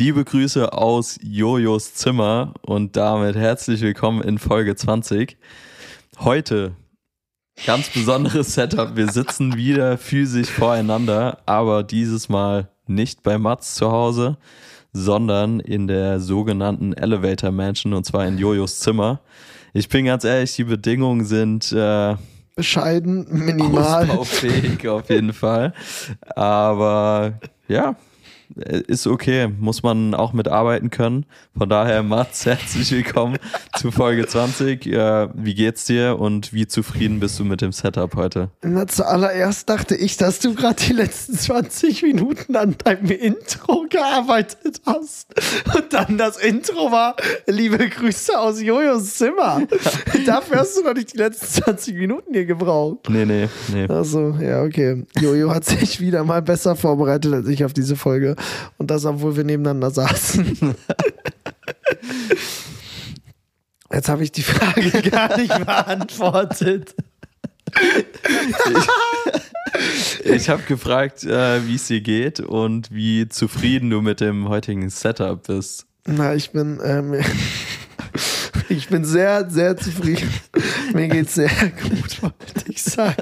Liebe Grüße aus Jojos Zimmer und damit herzlich willkommen in Folge 20. Heute ganz besonderes Setup. Wir sitzen wieder physisch voreinander, aber dieses Mal nicht bei Mats zu Hause, sondern in der sogenannten Elevator Mansion und zwar in Jojos Zimmer. Ich bin ganz ehrlich, die Bedingungen sind äh, bescheiden, minimal. Ausbaufähig auf jeden Fall. Aber ja, ist okay, muss man auch mitarbeiten können. Von daher, Mats, herzlich willkommen zu Folge 20. Äh, wie geht's dir und wie zufrieden bist du mit dem Setup heute? Na, zuallererst dachte ich, dass du gerade die letzten 20 Minuten an deinem Intro gearbeitet hast. Und dann das Intro war, liebe Grüße aus Jojos Zimmer. Dafür hast du noch nicht die letzten 20 Minuten hier gebraucht. Nee, nee, nee. Also, ja, okay. Jojo hat sich wieder mal besser vorbereitet als ich auf diese Folge. Und das, obwohl wir nebeneinander saßen. Jetzt habe ich die Frage gar nicht beantwortet. Ich, ich habe gefragt, äh, wie es dir geht und wie zufrieden du mit dem heutigen Setup bist. Na, ich bin, ähm, ich bin sehr, sehr zufrieden. Mir geht's sehr gut, wollte ich sagen.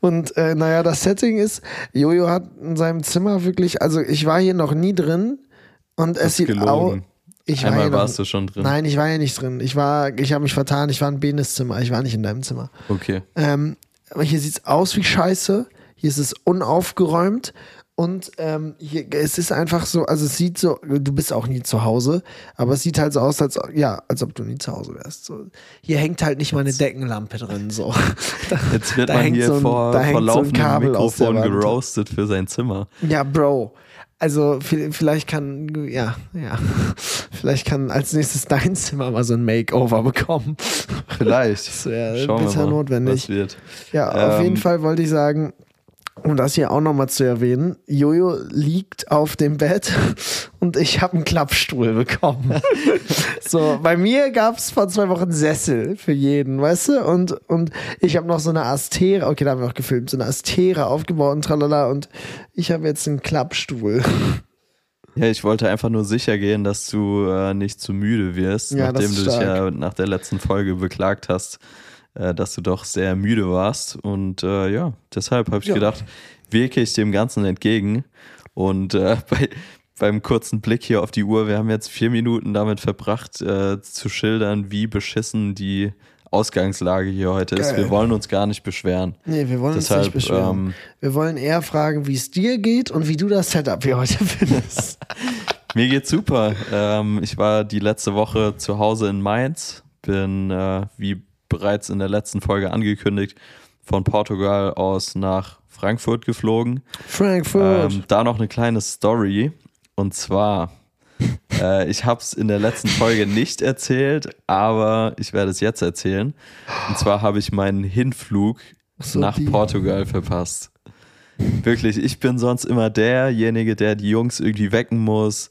Und äh, naja, das Setting ist, Jojo hat in seinem Zimmer wirklich, also ich war hier noch nie drin und es sieht auch. Ich war Einmal warst noch, du schon drin. Nein, ich war ja nicht drin. Ich war, ich habe mich vertan. Ich war in Benes Zimmer. Ich war nicht in deinem Zimmer. Okay. Ähm, aber hier sieht's aus wie Scheiße. Hier ist es unaufgeräumt und ähm, hier, es ist einfach so, also es sieht so, du bist auch nie zu Hause, aber es sieht halt so aus, als, ja, als ob du nie zu Hause wärst. So, hier hängt halt nicht mal eine Deckenlampe drin. So. Da, Jetzt wird man hier so ein, vor, vor laufendem so Mikrofon geroastet für sein Zimmer. Ja, Bro. Also vielleicht kann, ja, ja, vielleicht kann als nächstes dein Zimmer mal so ein Makeover bekommen. Vielleicht. Das wäre bitter notwendig. Was wird. Ja, auf ähm, jeden Fall wollte ich sagen, um das hier auch nochmal zu erwähnen, Jojo liegt auf dem Bett und ich habe einen Klappstuhl bekommen. so, bei mir gab es vor zwei Wochen Sessel für jeden, weißt du? Und, und ich habe noch so eine Astera, okay, da haben wir auch gefilmt, so eine Astera aufgebaut und tralala und ich habe jetzt einen Klappstuhl. Ja, ich wollte einfach nur sicher gehen, dass du äh, nicht zu müde wirst, ja, nachdem du dich ja nach der letzten Folge beklagt hast, dass du doch sehr müde warst. Und äh, ja, deshalb habe ich ja. gedacht, wirke ich dem Ganzen entgegen. Und äh, bei, beim kurzen Blick hier auf die Uhr, wir haben jetzt vier Minuten damit verbracht, äh, zu schildern, wie beschissen die Ausgangslage hier heute Geil. ist. Wir wollen uns gar nicht beschweren. Nee, wir wollen Deshalb, uns nicht beschweren. Ähm, wir wollen eher fragen, wie es dir geht und wie du das Setup hier heute findest. Mir geht's super. Ähm, ich war die letzte Woche zu Hause in Mainz, bin äh, wie bereits in der letzten Folge angekündigt, von Portugal aus nach Frankfurt geflogen. Frankfurt. Ähm, da noch eine kleine Story. Und zwar, äh, ich habe es in der letzten Folge nicht erzählt, aber ich werde es jetzt erzählen. Und zwar habe ich meinen Hinflug so nach die. Portugal verpasst. Wirklich, ich bin sonst immer derjenige, der die Jungs irgendwie wecken muss,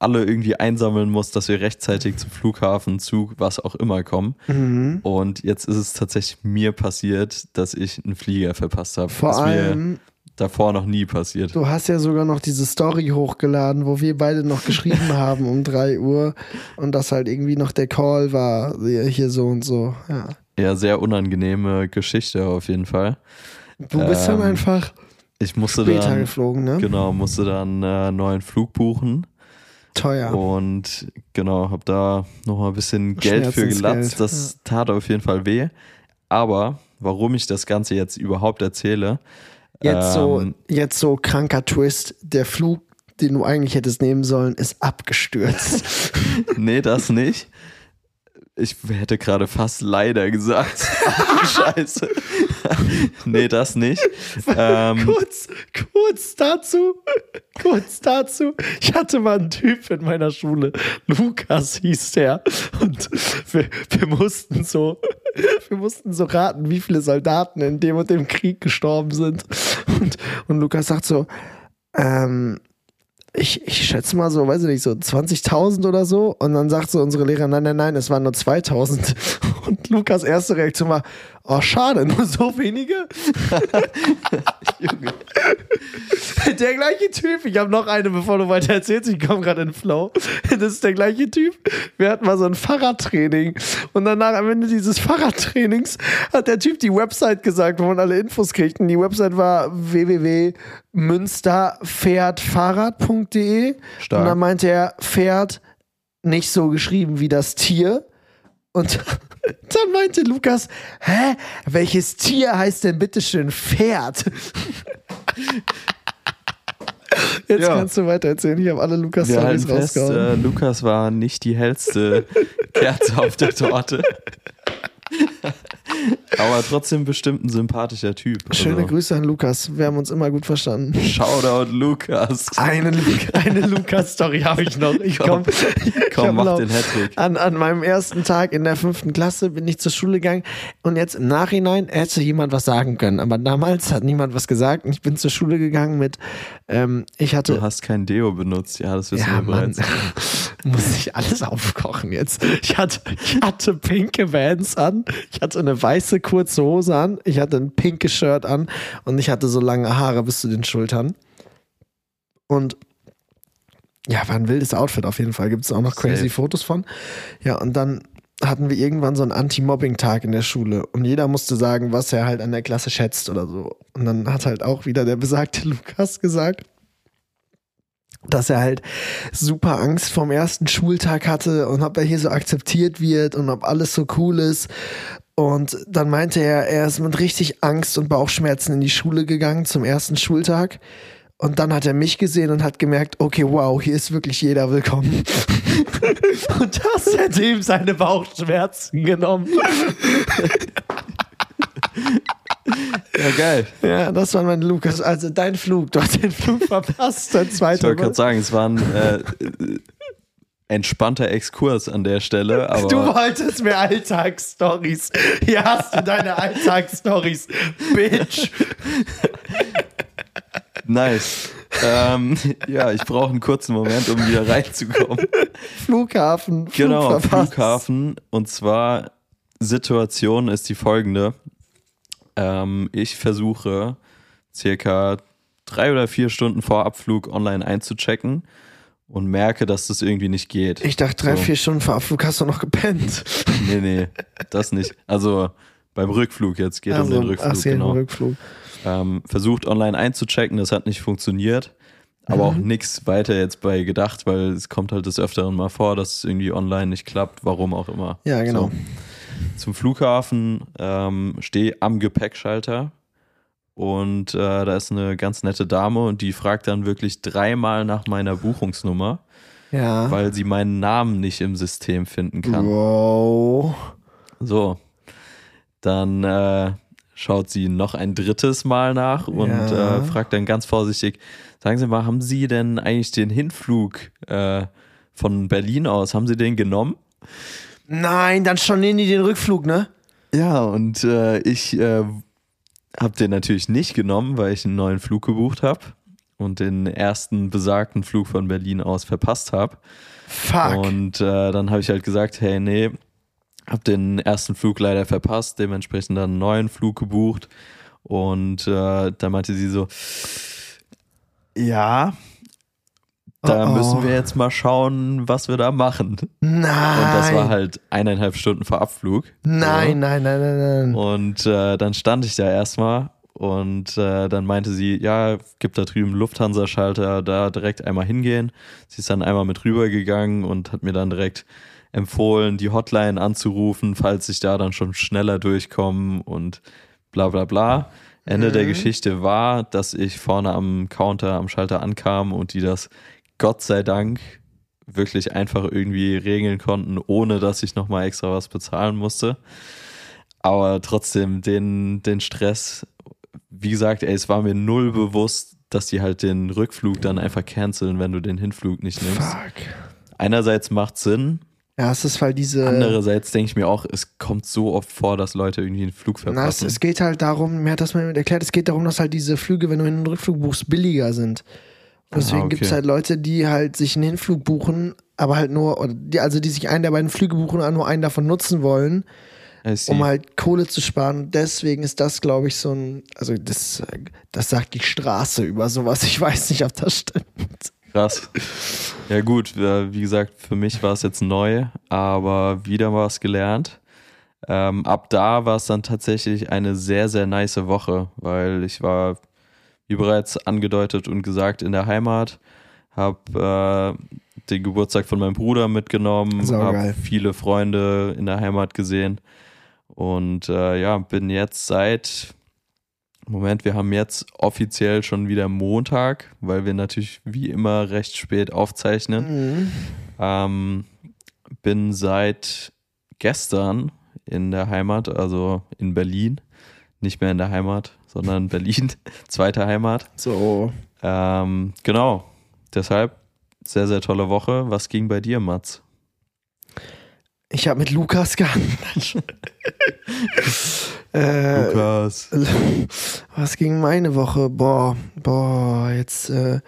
alle irgendwie einsammeln muss, dass wir rechtzeitig zum Flughafen, Zug, was auch immer kommen. Mhm. Und jetzt ist es tatsächlich mir passiert, dass ich einen Flieger verpasst habe. Vor was allem mir davor noch nie passiert. Du hast ja sogar noch diese Story hochgeladen, wo wir beide noch geschrieben haben um 3 Uhr und das halt irgendwie noch der Call war, hier so und so. Ja, ja sehr unangenehme Geschichte auf jeden Fall. Du bist ähm, dann einfach ich musste später dann, geflogen, ne? Genau, musste dann einen äh, neuen Flug buchen Teuer. Und genau, habe da nochmal ein bisschen Geld für gelatzt. Das ja. tat auf jeden Fall weh. Aber warum ich das Ganze jetzt überhaupt erzähle. Jetzt, ähm, so, jetzt so kranker Twist. Der Flug, den du eigentlich hättest nehmen sollen, ist abgestürzt. nee, das nicht. Ich hätte gerade fast leider gesagt. Scheiße. nee, das nicht. Ähm, kurz, kurz dazu, kurz dazu. Ich hatte mal einen Typ in meiner Schule, Lukas hieß der, und wir, wir mussten so, wir mussten so raten, wie viele Soldaten in dem und dem Krieg gestorben sind. Und, und Lukas sagt so, ähm, ich, ich schätze mal so, weiß ich nicht, so 20.000 oder so. Und dann sagt so unsere Lehrerin, nein, nein, nein, es waren nur 2.000. Und Lukas erste Reaktion war, oh schade, nur so wenige? Junge. Der gleiche Typ. Ich habe noch eine, bevor du weiter erzählst. Ich komme gerade in Flow. Das ist der gleiche Typ. Wir hatten mal so ein Fahrradtraining. Und danach, am Ende dieses Fahrradtrainings, hat der Typ die Website gesagt, wo man alle Infos kriegt. Und die Website war www.münsterpferdfahrrad.de. Stark. Und dann meinte er, Pferd nicht so geschrieben wie das Tier. Und dann meinte Lukas, hä, welches Tier heißt denn bitteschön Pferd? Jetzt Ja. kannst du weiter erzählen. Ich habe alle Lukas Wir Stories rausgehauen. äh, Lukas war nicht die hellste Kerze auf der Torte. Aber trotzdem bestimmt ein sympathischer Typ. Schöne Also, Grüße an Lukas. Wir haben uns immer gut verstanden. Shoutout Lukas. Eine, eine Lukas-Story habe ich noch. Ich Komm, komm, Komm, mach den Hattrick. An, an meinem ersten Tag in der fünften Klasse bin ich zur Schule gegangen und jetzt im Nachhinein hätte jemand was sagen können. Aber damals hat niemand was gesagt und ich bin zur Schule gegangen mit, ähm, ich hatte Du hast kein Deo benutzt, ja, das wissen Ja, wir Mann. bereits. Muss ich alles aufkochen jetzt. Ich hatte, ich hatte pinke Vans an, ich hatte eine weiße kurze Hose an, ich hatte ein pinkes Shirt an und ich hatte so lange Haare bis zu den Schultern. Und ja, war ein wildes Outfit auf jeden Fall. Gibt es auch noch crazy Safe. Fotos von. Ja, und dann hatten wir irgendwann so einen Anti-Mobbing-Tag in der Schule und jeder musste sagen, was er halt an der Klasse schätzt oder so. Und dann hat halt auch wieder der besagte Lukas gesagt, dass er halt super Angst vom ersten Schultag hatte und ob er hier so akzeptiert wird und ob alles so cool ist. Und dann meinte er, er ist mit richtig Angst und Bauchschmerzen in die Schule gegangen zum ersten Schultag. Und dann hat er mich gesehen und hat gemerkt, okay, wow, hier ist wirklich jeder willkommen. und das hätte ihm seine Bauchschmerzen genommen. Ja, geil. Ja, das war mein Lukas. Also dein Flug, du hast den Flug verpasst, dein Ich zweiter. wollte gerade sagen, es war ein äh, entspannter Exkurs an der Stelle, aber Du wolltest mir Alltagsstories. Hier hast du deine Alltagsstories, Bitch. Nice. Ähm, ja, ich brauche einen kurzen Moment, um wieder reinzukommen. Flughafen. Flug Genau. Flughafen. Und zwar, Situation ist die folgende. Ähm, ich versuche circa drei oder vier Stunden vor Abflug online einzuchecken und merke, dass das irgendwie nicht geht. Ich dachte, drei, So. vier Stunden vor Abflug hast du noch gepennt. Nee, nee, das nicht. Also beim Rückflug jetzt geht um Also, den Rückflug. ach, genau. Rückflug. Ähm, versucht online einzuchecken, das hat nicht funktioniert. Aber auch Mhm. nichts weiter jetzt bei gedacht, weil es kommt halt des Öfteren mal vor, dass es irgendwie online nicht klappt, warum auch immer. Ja, genau. So. Zum Flughafen ähm, stehe am Gepäckschalter und äh, da ist eine ganz nette Dame und die fragt dann wirklich dreimal nach meiner Buchungsnummer, Ja. weil sie meinen Namen nicht im System finden kann. Wow. So, dann äh, schaut sie noch ein drittes Mal nach und Ja. äh, fragt dann ganz vorsichtig, sagen Sie mal, haben Sie denn eigentlich den Hinflug äh, von Berlin aus, haben Sie den genommen? Nein, dann stornieren die den Rückflug, ne? Ja, und äh, ich äh, habe den natürlich nicht genommen, weil ich einen neuen Flug gebucht habe und den ersten besagten Flug von Berlin aus verpasst habe. Fuck. Und äh, dann habe ich halt gesagt, hey, nee, habe den ersten Flug leider verpasst, dementsprechend dann einen neuen Flug gebucht. Und äh, da meinte sie so, ja, da Oh, oh. müssen wir jetzt mal schauen, was wir da machen. Nein. Und das war halt eineinhalb Stunden vor Abflug. Nein, nein, nein, nein, nein. Und äh, dann stand ich da erstmal und äh, dann meinte sie, ja, gibt da drüben Lufthansa-Schalter, da direkt einmal hingehen. Sie ist dann einmal mit rübergegangen und hat mir dann direkt empfohlen, die Hotline anzurufen, falls ich da dann schon schneller durchkomme und bla bla bla. Ende der Geschichte war, dass ich vorne am Counter, am Schalter ankam und die das Gott sei Dank wirklich einfach irgendwie regeln konnten, ohne dass ich nochmal extra was bezahlen musste. Aber trotzdem den, den Stress, wie gesagt, ey, es war mir null bewusst, dass die halt den Rückflug dann einfach canceln, wenn du den Hinflug nicht nimmst. Fuck. Einerseits macht Sinn, Ja, es ist, weil diese. andererseits denke ich mir auch, es kommt so oft vor, dass Leute irgendwie einen Flug Na, es, verpassen. es geht halt darum, mir hat das mal erklärt, es geht darum, dass halt diese Flüge, wenn du einen Rückflug buchst, billiger sind. Und deswegen Ah, okay. gibt es halt Leute, die halt sich einen Hinflug buchen, aber halt nur, oder die, also die sich einen der beiden Flüge buchen und nur einen davon nutzen wollen, um halt Kohle zu sparen. Deswegen ist das, glaube ich, so ein, also das, das sagt die Straße über sowas. Ich weiß nicht, ob das stimmt. Krass. Ja, gut, wie gesagt, für mich war es jetzt neu, aber wieder was gelernt. Ähm, ab da war es dann tatsächlich eine sehr, sehr nice Woche, weil ich war, wie bereits angedeutet und gesagt, in der Heimat, habe äh, den Geburtstag von meinem Bruder mitgenommen, habe viele Freunde in der Heimat gesehen und äh, ja, bin jetzt seit Moment, wir haben jetzt offiziell schon wieder Montag, weil wir natürlich wie immer recht spät aufzeichnen. Mhm. Ähm, bin seit gestern in der Heimat, also in Berlin. Nicht mehr in der Heimat, sondern Berlin, zweite Heimat. So. Ähm, genau, deshalb sehr, sehr tolle Woche. Was ging bei dir, Mats? Ich habe mit Lukas gehandelt. äh, Lukas. Was ging meine Woche? Boah, boah, jetzt äh,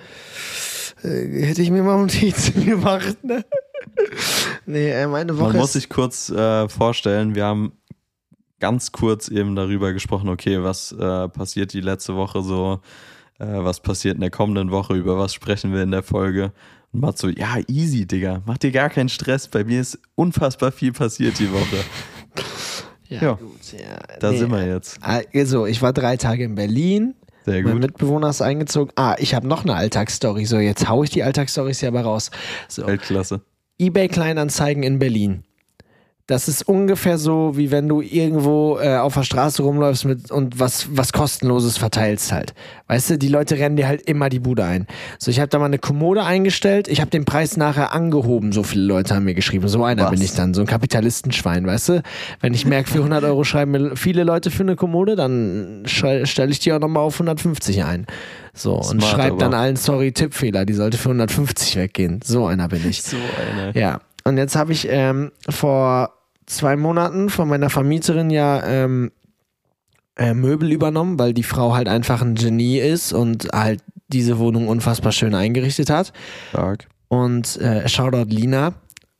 äh, hätte ich mir mal Notizen gemacht, ne? nee, äh, meine Woche Man muss sich kurz äh, vorstellen, wir haben ganz kurz eben darüber gesprochen, okay, was äh, passiert die letzte Woche so, was passiert in der kommenden Woche, über was sprechen wir in der Folge. Und Mats so, ja, easy, Digga, mach dir gar keinen Stress, bei mir ist unfassbar viel passiert die Woche. Ja, ja. gut, ja, Da nee, sind wir jetzt. Also, ich war drei Tage in Berlin. Sehr Mein gut. Mitbewohner ist eingezogen. Ah, ich habe noch eine Alltagsstory. So, jetzt hau ich die Alltagsstories hier aber raus. So, Weltklasse. eBay Kleinanzeigen in Berlin. Das ist ungefähr so, wie wenn du irgendwo äh, auf der Straße rumläufst mit und was, was kostenloses verteilst halt. Weißt du, die Leute rennen dir halt immer die Bude ein. So, ich habe da mal eine Kommode eingestellt, ich habe den Preis nachher angehoben, so viele Leute haben mir geschrieben. So einer Was? bin ich dann, so ein Kapitalistenschwein, weißt du? Wenn ich merke, für 100 Euro schreiben mir viele Leute für eine Kommode, dann stelle ich die auch nochmal auf 150 ein. So, und Smart, schreibe dann allen, sorry, Tippfehler, die sollte für 150 weggehen. So einer bin ich. So eine. Ja, und jetzt habe ich ähm, vor zwei Monaten von meiner Vermieterin ja ähm, äh, Möbel übernommen, weil die Frau halt einfach ein Genie ist und halt diese Wohnung unfassbar schön eingerichtet hat. Stark. Und äh, Shoutout Lina.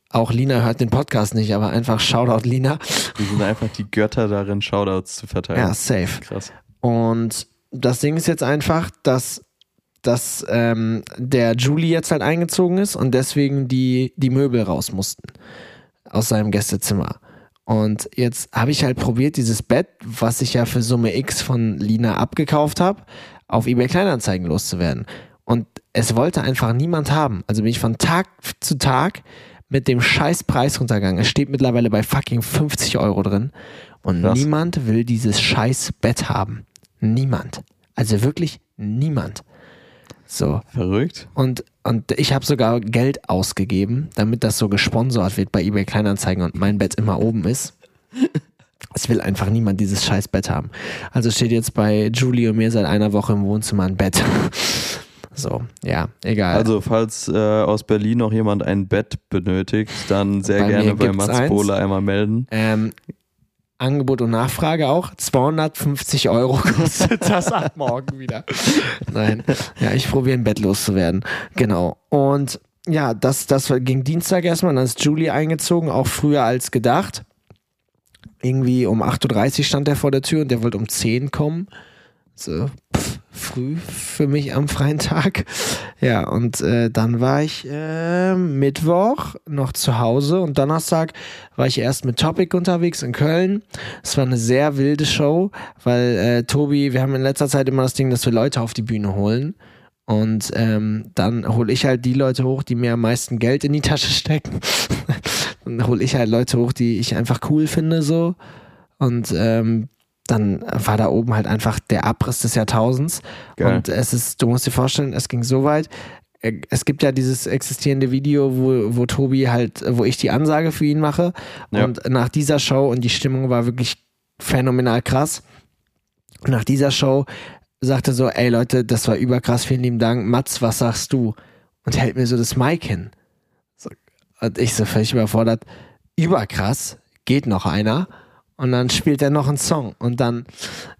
Auch Lina hört den Podcast nicht, aber einfach Shoutout Lina. Wir sind einfach die Götter darin, Shoutouts zu verteilen. Ja, safe. Krass. Und das Ding ist jetzt einfach, dass, dass ähm, der Julie jetzt halt eingezogen ist und deswegen die, die Möbel raus mussten aus seinem Gästezimmer. Und jetzt habe ich halt probiert, dieses Bett, was ich ja für Summe X von Lina abgekauft habe, auf eBay Kleinanzeigen loszuwerden. Und es wollte einfach niemand haben. Also bin ich von Tag zu Tag mit dem scheiß Preis runtergegangen. Es steht mittlerweile bei fucking 50 Euro drin. Und Krass. niemand will dieses scheiß Bett haben. Niemand. Also wirklich niemand. So. Verrückt. Und, und ich habe sogar Geld ausgegeben, damit das so gesponsert wird bei eBay Kleinanzeigen und mein Bett immer oben ist. Es will einfach niemand dieses scheiß Bett haben. Also steht jetzt bei Julie und mir seit einer Woche im Wohnzimmer ein Bett. So, ja, egal. Also, falls äh, aus Berlin noch jemand ein Bett benötigt, dann sehr Bei gerne bei Mats. Bohle einmal melden. Ähm, Angebot und Nachfrage auch. 250 Euro kostet das ab morgen wieder. Nein, ja, ich probiere ein Bett loszuwerden. Genau. Und ja, das, das ging Dienstag erstmal. Dann ist Julie eingezogen, auch früher als gedacht. Irgendwie um 8.30 Uhr stand er vor der Tür und der wollte um 10 kommen. So, pff, früh für mich am freien Tag. Ja, und äh, dann war ich äh, Mittwoch noch zu Hause und Donnerstag war ich erst mit Topic unterwegs in Köln. Es war eine sehr wilde Show, weil äh, Tobi, wir haben in letzter Zeit immer das Ding, dass wir Leute auf die Bühne holen. Und ähm, dann hole ich halt die Leute hoch, die mir am meisten Geld in die Tasche stecken. dann hole ich halt Leute hoch, die ich einfach cool finde, so. Und ähm, dann war da oben halt einfach der Abriss des Jahrtausends. Geil. Und es ist, du musst dir vorstellen, es ging so weit. äh, Es gibt ja dieses existierende Video, wo, wo Tobi halt, wo ich die Ansage für ihn mache. Ja. Und nach dieser Show, und die Stimmung war wirklich phänomenal krass. Nach dieser Show sagte so, ey Leute, das war überkrass, vielen lieben Dank. Mats, was sagst du? Und hält mir so das Mic hin. Und ich so völlig überfordert, überkrass, geht noch einer. Und dann spielt er noch einen Song. Und dann,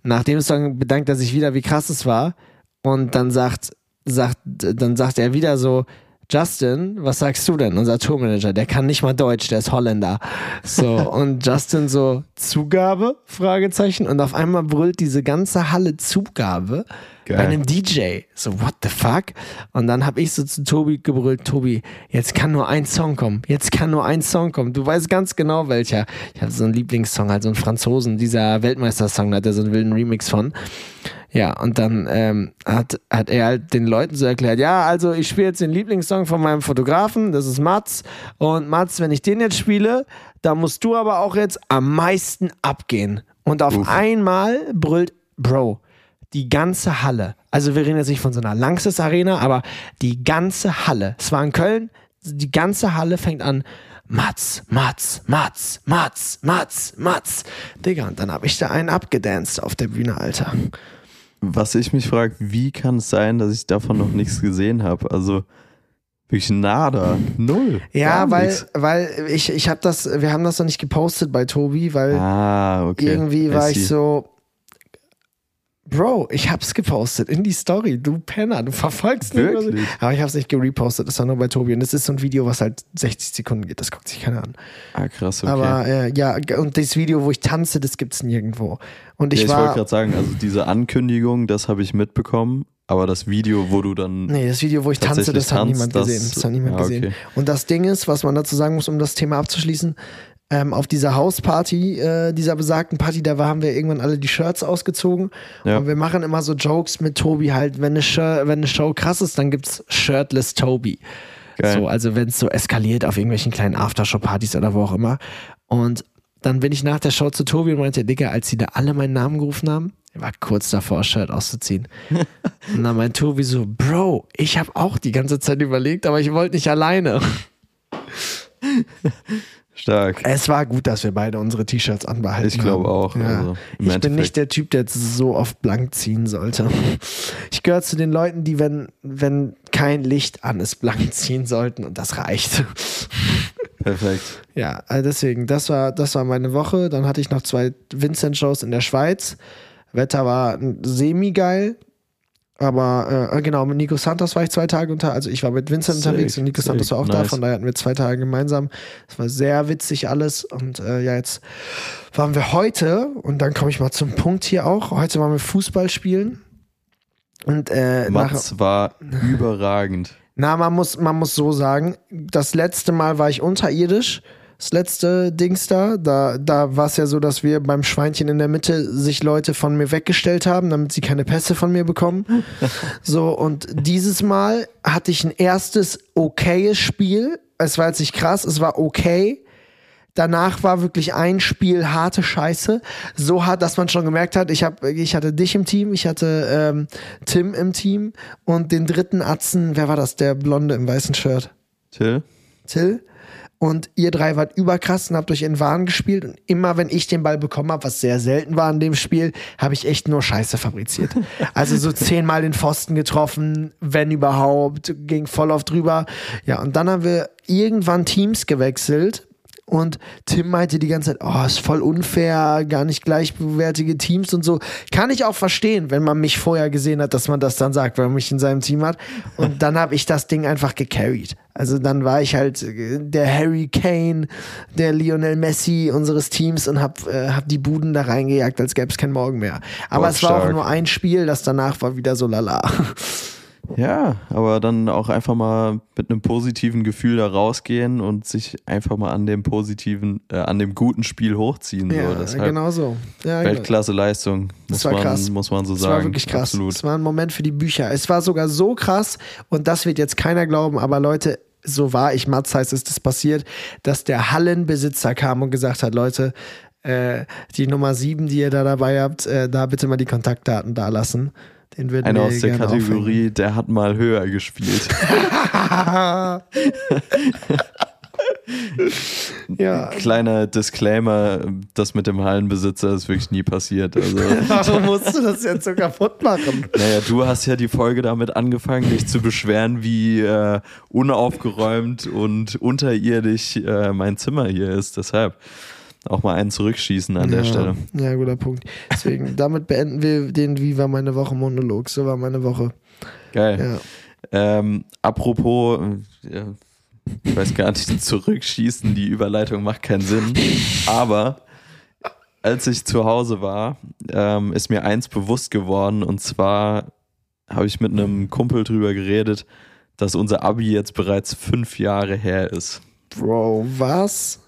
nach dem Song bedankt er sich wieder, wie krass es war. Und dann sagt, sagt, dann sagt er wieder so, Justin, was sagst du denn? Unser Tourmanager, der kann nicht mal Deutsch, der ist Holländer. So, und Justin so, Zugabe? Fragezeichen. Und auf einmal brüllt diese ganze Halle Zugabe Geil. bei einem DJ. So, what the fuck? Und dann habe ich so zu Tobi gebrüllt, Tobi, jetzt kann nur ein Song kommen. Jetzt kann nur ein Song kommen. Du weißt ganz genau welcher. Ich habe so einen Lieblingssong, halt so einen Franzosen, dieser Weltmeistersong, da hat er so einen wilden Remix von. Ja, und dann ähm, hat, hat er halt den Leuten so erklärt, ja, also ich spiele jetzt den Lieblingssong von meinem Fotografen, das ist Mats. Und Mats, wenn ich den jetzt spiele, da musst du aber auch jetzt am meisten abgehen. Und auf einmal brüllt, Bro, die ganze Halle, also wir reden jetzt nicht von so einer Langsys Arena, aber die ganze Halle, es war in Köln, die ganze Halle fängt an, Mats, Mats, Mats, Mats, Mats, Mats. Digga, und dann habe ich da einen abgedanced auf der Bühne, Alter. Was ich mich frage, wie kann es sein, dass ich davon noch nichts gesehen habe? Also wirklich nada, null. Ja, weil, nix. weil ich, ich habe das, wir haben das noch nicht gepostet bei Tobi, weil Ah, okay. irgendwie war ich so, Bro, ich hab's gepostet in die Story. Du Penner, du verfolgst mich. Wirklich? Aber ich hab's nicht gerepostet, das war nur bei Tobi. Und es ist so ein Video, was halt 60 Sekunden geht, das guckt sich keiner an. Ah, krass, okay. Aber äh, ja, und das Video, wo ich tanze, das gibt's nirgendwo. Und ich ja, ich wollte gerade sagen, also diese Ankündigung, das habe ich mitbekommen, aber das Video, wo du dann. Nee, das Video, wo ich tanze, das hat tanzt, niemand das- gesehen. Das hat niemand ja, gesehen. okay. Und das Ding ist, was man dazu sagen muss, um das Thema abzuschließen, ähm, auf dieser Hausparty, äh, dieser besagten Party, da haben wir irgendwann alle die Shirts ausgezogen. Ja. Und wir machen immer so Jokes mit Tobi halt, wenn eine, Shir wenn eine Show krass ist, dann gibt's Shirtless Tobi. Geil. So, also wenn es so eskaliert auf irgendwelchen kleinen Aftershow-Partys oder wo auch immer. Und dann bin ich nach der Show zu Tobi und meinte, Digga, als sie da alle meinen Namen gerufen haben, ich war kurz davor, Shirt auszuziehen. und dann meint Tobi so, Bro, ich habe auch die ganze Zeit überlegt, aber ich wollte nicht alleine. Stark. Es war gut, dass wir beide unsere T-Shirts anbehalten Ich glaube auch, Ja. also ich bin Endeffekt. nicht der Typ, der jetzt so oft blank ziehen sollte. Ich gehöre zu den Leuten, die, wenn, wenn kein Licht an ist, blank ziehen sollten und das reicht. Perfekt. Ja, also deswegen, das war, das war meine Woche. Dann hatte ich noch zwei Vincent-Shows in der Schweiz. Wetter war semi-geil. Aber äh, genau, mit Nico Santos war ich zwei Tage unter. Also ich war mit Vincent Sick, unterwegs und Nico sick, Santos war auch da. nice. Von daher hatten wir zwei Tage gemeinsam. Das war sehr witzig alles. Und äh, ja, jetzt waren wir heute, und dann komme ich mal zum Punkt hier auch. Heute waren wir Fußball spielen. Und äh, nach, Mats war überragend. na, man muss, man muss so sagen, das letzte Mal war ich unterirdisch. Das letzte Dings da, da, da war es ja so, dass wir beim Schweinchen in der Mitte sich Leute von mir weggestellt haben, damit sie keine Pässe von mir bekommen. so, und dieses Mal hatte ich ein erstes okayes Spiel. Es war jetzt nicht krass, es war okay. Danach war wirklich ein Spiel harte Scheiße. So hart, dass man schon gemerkt hat, ich, hab, ich hatte dich im Team, ich hatte ähm, Tim im Team und den dritten Atzen, wer war das? Der Blonde im weißen Shirt. Till? Till. Und ihr drei wart überkrass und habt euch in Wahn gespielt. Und immer, wenn ich den Ball bekommen habe, was sehr selten war in dem Spiel, habe ich echt nur Scheiße fabriziert. Also so zehnmal den Pfosten getroffen, wenn überhaupt, ging voll auf drüber. Ja, und dann haben wir irgendwann Teams gewechselt. Und Tim meinte die ganze Zeit, oh, ist voll unfair, gar nicht gleichwertige Teams und so. Kann ich auch verstehen, wenn man mich vorher gesehen hat, dass man das dann sagt, weil man mich in seinem Team hat. Und dann habe ich das Ding einfach gecarried. Also dann war ich halt äh, der Harry Kane, der Lionel Messi unseres Teams und hab, äh, hab die Buden da reingejagt, als gäbe es kein Morgen mehr. Aber Boah, es war auch stark. nur ein Spiel, das danach war wieder so lala. Ja, aber dann auch einfach mal mit einem positiven Gefühl da rausgehen und sich einfach mal an dem positiven, äh, an dem guten Spiel hochziehen. Ja, so. Deshalb genau so. Ja, genau. Weltklasse Leistung, muss, Das war man, krass. muss man so Es sagen. war wirklich krass. Absolut. Es war ein Moment für die Bücher. Es war sogar so krass, und das wird jetzt keiner glauben, aber Leute, so war ich, Mats heißt, ist das passiert, dass der Hallenbesitzer kam und gesagt hat, Leute, äh, die Nummer 7, die ihr da dabei habt, äh, da bitte mal die Kontaktdaten da lassen. Den würden Einer aus der Kategorie, der hat mal höher gespielt. aufhängen. ja. Kleiner Disclaimer, das mit dem Hallenbesitzer ist wirklich nie passiert. Also, Warum musst du das jetzt so kaputt machen? naja, du hast ja die Folge damit angefangen, dich zu beschweren, wie äh, unaufgeräumt und unterirdisch äh, mein Zimmer hier ist. Deshalb auch mal einen zurückschießen an der ja, Stelle. Ja, guter Punkt. Deswegen, damit beenden wir den Wie war meine Woche Monolog. So war meine Woche. Geil. Ja. Ähm, apropos, äh, ich weiß gar nicht, zurückschießen, die Überleitung macht keinen Sinn. Aber als ich zu Hause war, ähm, ist mir eins bewusst geworden und zwar habe ich mit einem Kumpel drüber geredet, dass unser Abi jetzt bereits fünf Jahre her ist. Bro, was?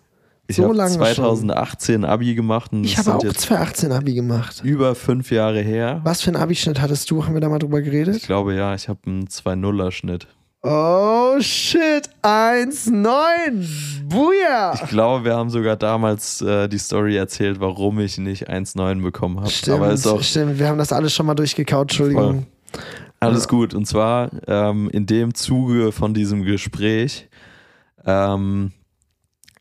Ich So habe lange 2018 Abi gemacht und Ich habe auch jetzt 2018 Abi gemacht. über fünf Jahre her. Was für einen Abischnitt hattest du? Haben wir da mal drüber Ich geredet? glaube ja, ich habe einen 2-0er-Schnitt. Oh shit, 1,9. Buja. Ich glaube, wir haben sogar damals äh, die Story erzählt, warum ich nicht 1,9 bekommen habe. Stimmt, Aber ist auch stimmt. Wir haben das alles schon mal durchgekaut, Entschuldigung. alles gut. Und zwar ähm, in dem Zuge von diesem Gespräch ähm,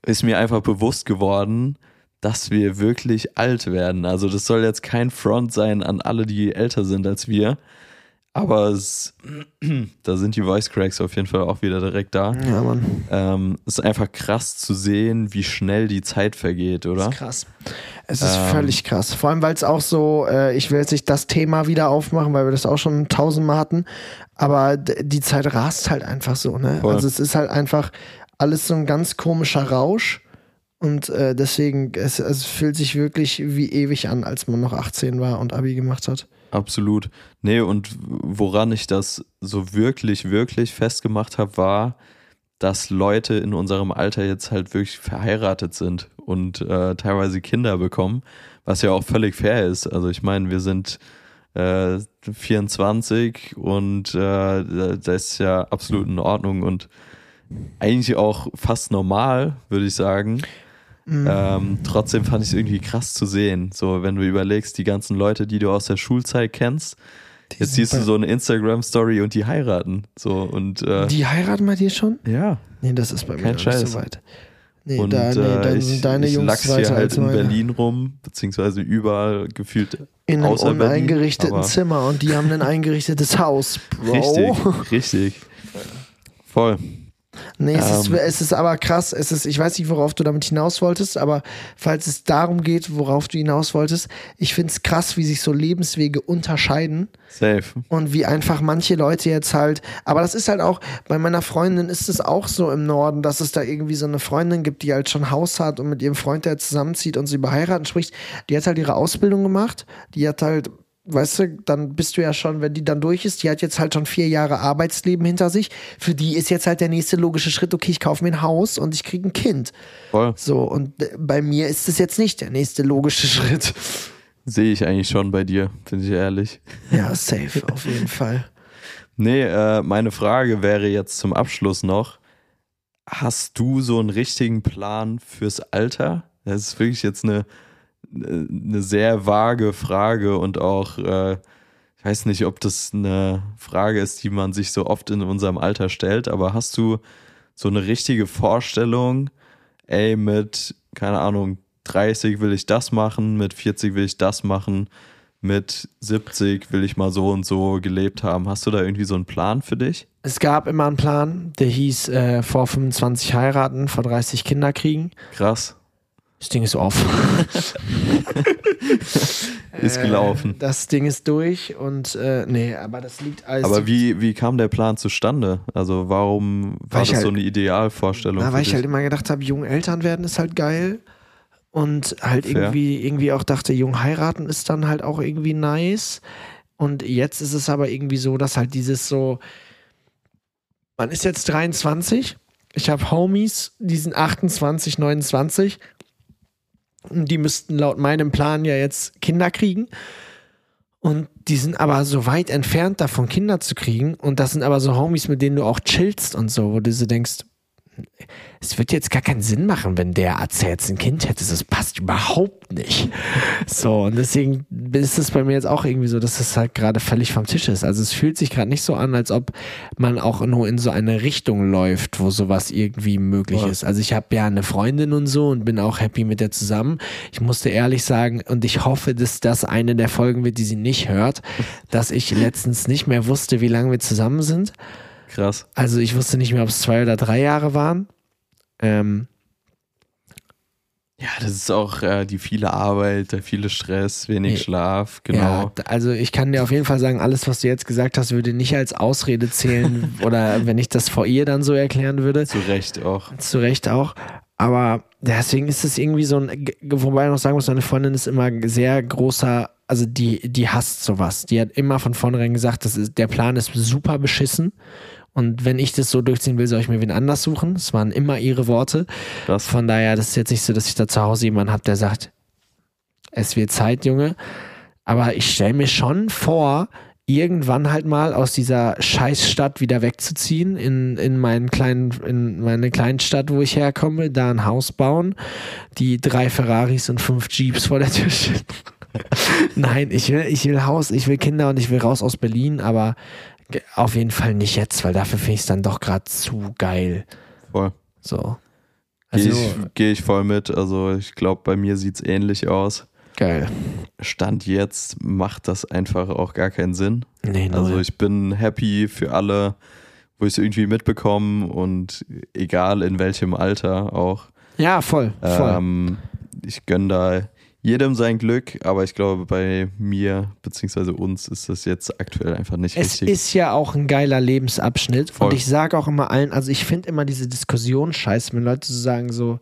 ist mir einfach bewusst geworden, dass wir wirklich alt werden. Also das soll jetzt kein Front sein an alle, die älter sind als wir. Aber es, da sind die Voice Cracks auf jeden Fall auch wieder direkt da. Ja, Mann. Ähm, es ist einfach krass zu sehen, wie schnell die Zeit vergeht, oder? Das ist krass. Es ist Ähm. völlig krass. Vor allem, weil es auch so, äh, ich will jetzt nicht das Thema wieder aufmachen, weil wir das auch schon tausendmal hatten, aber die Zeit rast halt einfach so, ne? Voll. Also es ist halt einfach alles so ein ganz komischer Rausch und äh, deswegen, es, es fühlt sich wirklich wie ewig an, als man noch 18 war und Abi gemacht hat. Absolut. Nee, und woran ich das so wirklich, wirklich festgemacht habe, war, dass Leute in unserem Alter jetzt halt wirklich verheiratet sind und äh, teilweise Kinder bekommen, was ja auch völlig fair ist. Also ich meine, wir sind äh, 24 und äh, das ist ja absolut in Ordnung und eigentlich auch fast normal, würde ich sagen. Ähm, trotzdem fand ich es irgendwie krass zu sehen. So, wenn du überlegst, die ganzen Leute, die du aus der Schulzeit kennst, jetzt siehst du so eine Instagram-Story und die heiraten. So und äh, Die heiraten bei dir schon? ja. Nee, das ist bei mir Kein nicht Scheiß. so weit. Nee, Und da, nee, äh, dann ich, deine ich Jungs hier halt in meine. Berlin rum, beziehungsweise überall gefühlt In einem außer Berlin, Zimmer und die haben ein eingerichtetes Haus, Bro. Richtig, richtig. Voll. Nee, es, ist, Ähm. es ist aber krass. Es ist, ich weiß nicht, worauf du damit hinaus wolltest, aber falls es darum geht, worauf du hinaus wolltest, ich finde es krass, wie sich so Lebenswege unterscheiden Safe. und wie einfach manche Leute jetzt halt, aber das ist halt auch, bei meiner Freundin ist es auch so im Norden, dass es da irgendwie so eine Freundin gibt, die halt schon Haus hat und mit ihrem Freund, der zusammenzieht und sie über heiraten spricht, die hat halt ihre Ausbildung gemacht, die hat halt, weißt du, dann bist du ja schon, wenn die dann durch ist, die hat jetzt halt schon vier Jahre Arbeitsleben hinter sich, für die ist jetzt halt der nächste logische Schritt, okay, ich kaufe mir ein Haus und ich kriege ein Kind. Voll. So, und äh, bei mir ist es jetzt nicht der nächste logische Schritt. Sehe ich eigentlich schon bei dir, bin ich ehrlich. Ja, safe, auf jeden Fall. Nee, äh, meine Frage wäre jetzt zum Abschluss noch: Hast du so einen richtigen Plan fürs Alter? Das ist wirklich jetzt eine, eine sehr vage Frage und auch, äh, ich weiß nicht, ob das eine Frage ist, die man sich so oft in unserem Alter stellt, aber hast du so eine richtige Vorstellung, ey, mit, keine Ahnung, 30 will ich das machen, mit 40 will ich das machen, mit 70 will ich mal so und so gelebt haben. Hast du da irgendwie so einen Plan für dich? Es gab immer einen Plan, der hieß äh, vor 25 heiraten, vor 30 Kinder kriegen. Krass. Das Ding ist off. Ist gelaufen. Das Ding ist durch und äh, nee, aber das liegt alles. Aber wie, wie kam der Plan zustande? Also warum war das so halt- eine Idealvorstellung Na, weil ich dich? halt immer gedacht habe, jung Eltern werden ist halt geil. Und halt Fair. irgendwie, irgendwie auch dachte, jung heiraten ist dann halt auch irgendwie nice. Und jetzt ist es aber irgendwie so, dass halt dieses so, man ist jetzt 23, ich habe Homies, die sind 28, 29. Und die müssten laut meinem Plan ja jetzt Kinder kriegen. Und die sind aber so weit entfernt davon, Kinder zu kriegen. Und das sind aber so Homies, mit denen du auch chillst und so, wo du so denkst, es wird jetzt gar keinen Sinn machen, wenn der Arzt jetzt ein Kind hätte. Das passt überhaupt nicht. So, und deswegen ist es bei mir jetzt auch irgendwie so, dass es halt gerade völlig vom Tisch ist. Also es fühlt sich gerade nicht so an, als ob man auch nur in so eine Richtung läuft, wo sowas irgendwie möglich Voll. ist. Also ich habe ja eine Freundin und so und bin auch happy mit der zusammen. Ich musste ehrlich sagen, und ich hoffe, dass das eine der Folgen wird, die sie nicht hört, dass ich letztens nicht mehr wusste, wie lange wir zusammen sind. Krass. Also ich wusste nicht mehr, ob es zwei oder drei Jahre waren. Ähm, Ja, das ist auch äh, die viele Arbeit, der viele Stress, wenig Nee. Schlaf, genau. Ja, also ich kann dir auf jeden Fall sagen, alles, was du jetzt gesagt hast, würde nicht als Ausrede zählen oder wenn ich das vor ihr dann so erklären würde. Zu Recht auch. Zu Recht auch. Aber deswegen ist es irgendwie so ein, wobei ich noch sagen muss, meine Freundin ist immer sehr großer, also die, die hasst sowas. Die hat immer von vornherein gesagt, das ist, der Plan ist super beschissen. Und wenn ich das so durchziehen will, soll ich mir wen anders suchen. Das waren immer ihre Worte. Krass. Von daher, das ist jetzt nicht so, dass ich da zu Hause jemanden habe, der sagt, es wird Zeit, Junge. Aber ich stelle mir schon vor, irgendwann halt mal aus dieser Scheißstadt wieder wegzuziehen, in, in, meinen kleinen, in meine Kleinstadt, wo ich herkomme, da ein Haus bauen, die drei Ferraris und fünf Jeeps vor der Tür stehen. Nein, ich will, ich will Haus, ich will Kinder und ich will raus aus Berlin, aber auf jeden Fall nicht jetzt, weil dafür finde ich es dann doch gerade zu geil. Voll. So. Gehe Also, ich, geh ich voll mit. Also ich glaube, bei mir sieht es ähnlich aus. geil. Stand jetzt macht das einfach auch gar keinen Sinn. Nee, null. Also ich bin happy für alle, wo ich es irgendwie mitbekomme und egal in welchem Alter auch. ja, voll, voll. Ähm, ich gönne da jedem sein Glück, aber ich glaube, bei mir beziehungsweise uns ist das jetzt aktuell einfach nicht Es richtig. ist ja auch ein geiler Lebensabschnitt. Voll. Und ich sage auch immer allen, also ich finde immer diese Diskussion scheiße, wenn Leute so sagen, so,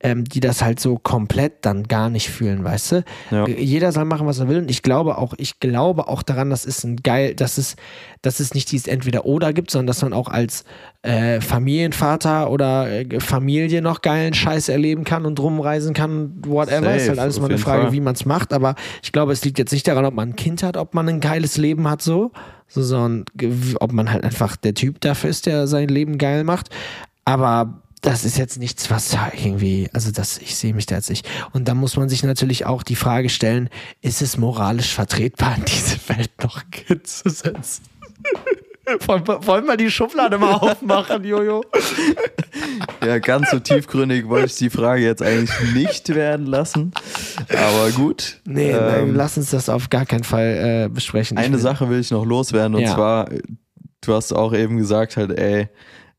ähm, die das halt so komplett dann gar nicht fühlen, weißt du? Ja. Jeder soll machen, was er will. Und ich glaube auch, ich glaube auch daran, dass es ein geil, dass es, dass es nicht dieses Entweder-Oder gibt, sondern dass man auch als äh, Familienvater oder äh, Familie noch geilen Scheiß erleben kann und rumreisen kann, whatever. Safe, ist halt alles mal eine Frage, Fall. wie man es macht. Aber ich glaube, es liegt jetzt nicht daran, ob man ein Kind hat, ob man ein geiles Leben hat, so, so sondern ge- ob man halt einfach der Typ dafür ist, der sein Leben geil macht. Aber das ist jetzt nichts, was irgendwie, also das, ich sehe mich da jetzt nicht. Und da muss man sich natürlich auch die Frage stellen, ist es moralisch vertretbar, in diese Welt noch ein Kind zu setzen? Wollen wir, wollen wir die Schublade mal aufmachen, Jojo? Ja, ganz so tiefgründig wollte ich die Frage jetzt eigentlich nicht werden lassen. Aber gut. Nee, Ähm, nein, lass uns das auf gar keinen Fall äh, besprechen. Eine will- Sache will ich noch loswerden und Ja. zwar, du hast auch eben gesagt halt, ey,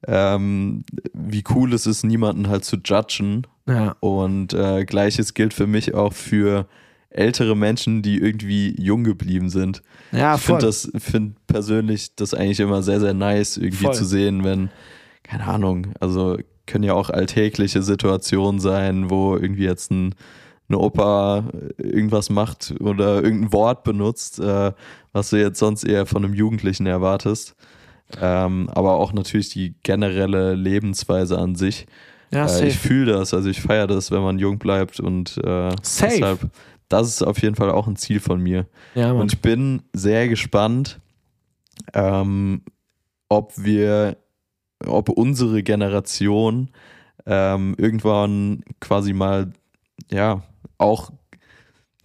ähm, wie cool es ist, niemanden halt zu judgen. Ja, Und äh, gleiches gilt für mich auch für ältere Menschen, die irgendwie jung geblieben sind. ja ich finde das, finde persönlich das eigentlich immer sehr, sehr nice, irgendwie Voll. zu sehen, wenn, keine Ahnung, also können ja auch alltägliche Situationen sein, wo irgendwie jetzt ein, eine Opa irgendwas macht oder irgendein Wort benutzt, äh, was du jetzt sonst eher von einem Jugendlichen erwartest. Ähm, aber auch natürlich die generelle Lebensweise an sich. ja, Äh, ich fühle das, also ich feiere das, wenn man jung bleibt und äh, Safe. deshalb, das ist auf jeden Fall auch ein Ziel von mir. ja. Und ich bin sehr gespannt, ähm, ob wir, ob unsere Generation ähm, irgendwann quasi mal, ja, auch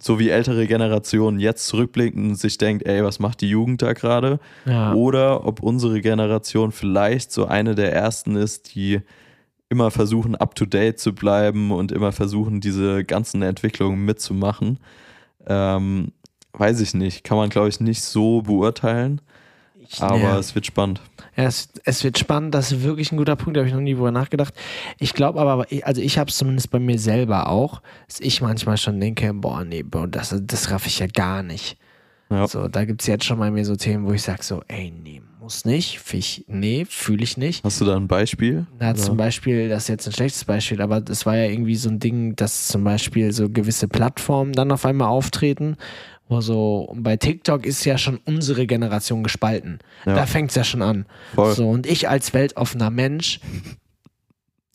so wie ältere Generationen jetzt zurückblicken und sich denkt, ey, was macht die Jugend da gerade? ja. Oder ob unsere Generation vielleicht so eine der ersten ist, die immer versuchen, up to date zu bleiben und immer versuchen, diese ganzen Entwicklungen mitzumachen. Ähm, weiß ich nicht. Kann man, glaube ich, nicht so beurteilen. Aber ja. es wird spannend. Ja, es, es wird spannend, das ist wirklich ein guter Punkt, da habe ich noch nie drüber nachgedacht. Ich glaube aber, also ich habe es zumindest bei mir selber auch, dass ich manchmal schon denke, boah, nee, das, das raff ich ja gar nicht. Ja. So, da gibt es jetzt schon bei mir so Themen, wo ich sage so, ey, nee, muss nicht, ich, nee, fühle ich nicht. Hast du da ein Beispiel? Hat Oder? zum Beispiel, das ist jetzt ein schlechtes Beispiel, aber das war ja irgendwie so ein Ding, dass zum Beispiel so gewisse Plattformen dann auf einmal auftreten, wo so, bei TikTok ist ja schon unsere Generation gespalten. Ja. Da fängt es ja schon an. Voll. So, und ich als weltoffener Mensch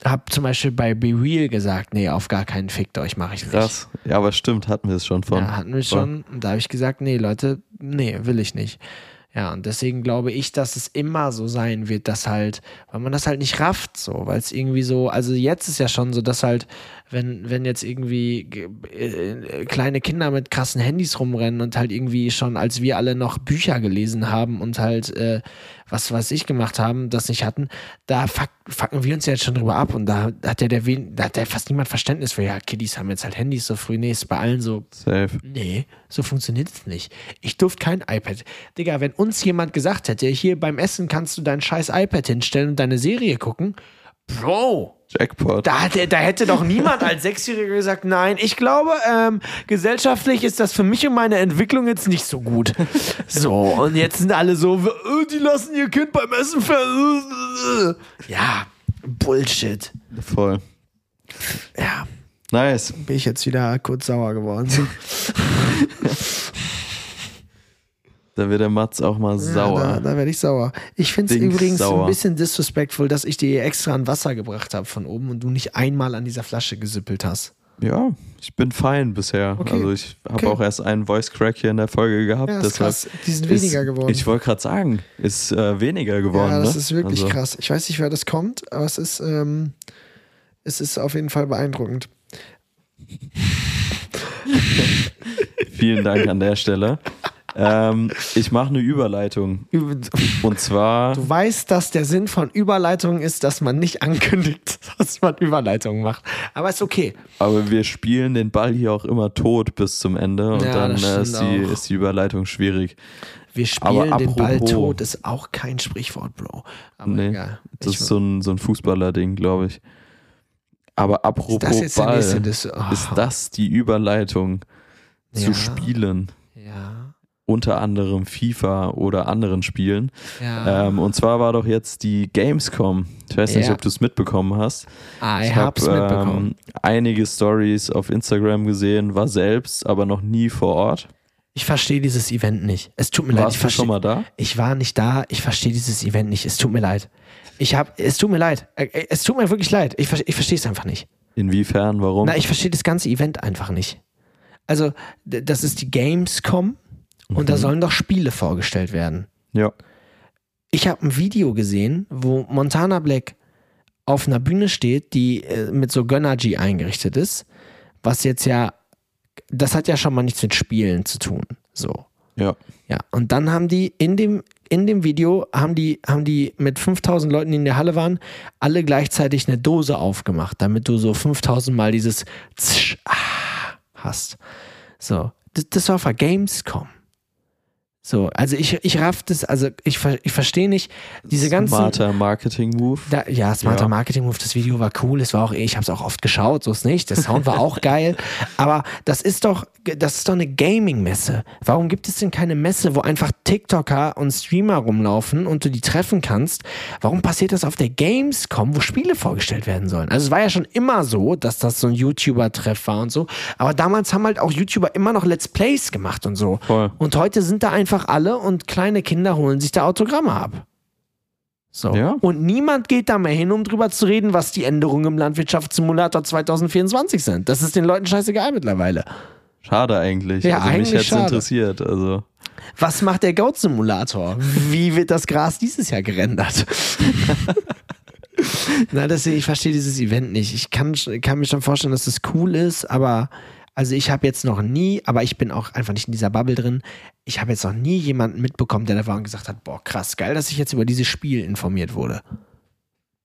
habe zum Beispiel bei Be Real gesagt, nee, auf gar keinen Fickt euch mache ich nicht. Krass. Ja, aber stimmt, hatten wir es schon von. Ja, hatten wir schon. Und da habe ich gesagt, nee, Leute, nee, will ich nicht. Ja, und deswegen glaube ich, dass es immer so sein wird, dass halt, weil man das halt nicht rafft, so, weil es irgendwie so, also jetzt ist ja schon so, dass halt, wenn, wenn jetzt irgendwie ge- äh, kleine Kinder mit krassen Handys rumrennen und halt irgendwie schon, als wir alle noch Bücher gelesen haben und halt, äh, was weiß ich gemacht haben, das nicht hatten, da fuck, fucken wir uns ja jetzt schon drüber ab und da hat ja der, wen, da hat ja fast niemand Verständnis für, ja, Kiddies haben jetzt halt Handys so früh, nee, ist bei allen so, Safe. Nee, so funktioniert es nicht. Ich durfte kein iPad. Digga, wenn uns jemand gesagt hätte, hier beim Essen kannst du dein scheiß iPad hinstellen und deine Serie gucken, Bro, Jackpot. da, da hätte doch niemand als Sechsjähriger gesagt, nein, ich glaube, ähm, gesellschaftlich ist das für mich und meine Entwicklung jetzt nicht so gut. So, und jetzt sind alle so, äh, die lassen ihr Kind beim Essen ver... Ja, Bullshit. Voll. Ja, Nice. bin ich jetzt wieder kurz sauer geworden. Da wird der Mats auch mal sauer. Ja, da, da werde ich sauer. Ich finde es übrigens sauer. ein bisschen disrespectful, dass ich dir extra ein Wasser gebracht habe von oben und du nicht einmal an dieser Flasche gesippelt hast. Ja, ich bin fein bisher. Okay. Also ich habe Okay. auch erst einen Voice Crack hier in der Folge gehabt. Ja, das ist deshalb krass. Die sind weniger ist, geworden. Ich wollte gerade sagen, ist äh, weniger geworden. ja, das ne? ist wirklich also, krass. Ich weiß nicht, wer das kommt, aber es ist, ähm, es ist auf jeden Fall beeindruckend. Vielen Dank an der Stelle. ähm, ich mache eine Überleitung. Du Und zwar, weißt, dass der Sinn von Überleitungen ist, dass man nicht ankündigt, dass man Überleitungen macht. Aber ist okay. aber wir spielen den Ball hier auch immer tot bis zum Ende und Ja, dann das äh, ist, die, ist die Überleitung schwierig. Wir spielen den Ball tot, ist auch kein Sprichwort, Bro. Aber Nee, egal. das Ich- ist so ein, so ein Fußballer-Ding, glaube ich. Aber apropos das jetzt der Ball, Dis- oh. ist das die Überleitung Ja. zu Spielen? ja. Unter anderem FIFA oder anderen Spielen. Ja. Ähm, und zwar war doch jetzt die Gamescom. Ich weiß nicht, Ja. ob du es mitbekommen hast. ah, ich Ich habe mitbekommen. ähm, einige Stories auf Instagram gesehen, war selbst, aber noch nie vor Ort. Ich verstehe dieses Event nicht. Es tut mir leid. Ich Warst du schon mal da? Ich war nicht da. Ich verstehe dieses Event nicht. Es tut mir leid. Ich hab, es tut mir leid. Äh, äh, Es tut mir wirklich leid. Ich, ich verstehe es einfach nicht. Inwiefern? Warum? Na, ich verstehe das ganze Event einfach nicht. Also, das ist die Gamescom und da sollen doch Spiele vorgestellt werden. ja. Ich habe ein Video gesehen, wo Montana Black auf einer Bühne steht, die äh, mit so Gönnergy eingerichtet ist, was jetzt ja, das hat ja schon mal nichts mit Spielen zu tun. So. Ja. Ja, und dann haben die in dem, in dem Video, haben die, haben die mit 5000 Leuten, die in der Halle waren, alle gleichzeitig eine Dose aufgemacht, damit du so 5000 Mal dieses Zsch, ah, hast. So, das, das war für Gamescom. So, also ich, ich raff das, also ich, ich verstehe nicht, diese ganzen. Smarter Marketing-Move. Da, ja, smarter Ja. Marketing Move, das Video war cool, es war auch, ich habe es auch oft geschaut, so ist nicht. Der Sound war auch geil, aber das ist doch, das ist doch eine Gaming-Messe. Warum gibt es denn keine Messe, wo einfach TikToker und Streamer rumlaufen und du die treffen kannst? Warum passiert das auf der Gamescom, wo Spiele vorgestellt werden sollen? Also es war ja schon immer so, dass das so ein YouTuber-Treff war und so, aber damals haben halt auch YouTuber immer noch Let's Plays gemacht und so. Voll. Und heute sind da einfach alle und kleine Kinder holen sich da Autogramme ab. So. Ja. Und niemand geht da mehr hin, um drüber zu reden, was die Änderungen im Landwirtschaftssimulator 2024 sind. Das ist den Leuten scheißegal mittlerweile. Schade eigentlich. Ja, also mich eigentlich hätte es interessiert. Also. Was macht der Goat-Simulator? Wie wird das Gras dieses Jahr gerendert? Na, deswegen, ich verstehe dieses Event nicht. Ich kann, kann mir schon vorstellen, dass es cool ist, aber also ich habe jetzt noch nie, aber ich bin auch einfach nicht in dieser Bubble drin, ich habe jetzt noch nie jemanden mitbekommen, der da war und gesagt hat, boah, krass, geil, dass ich jetzt über dieses Spiel informiert wurde.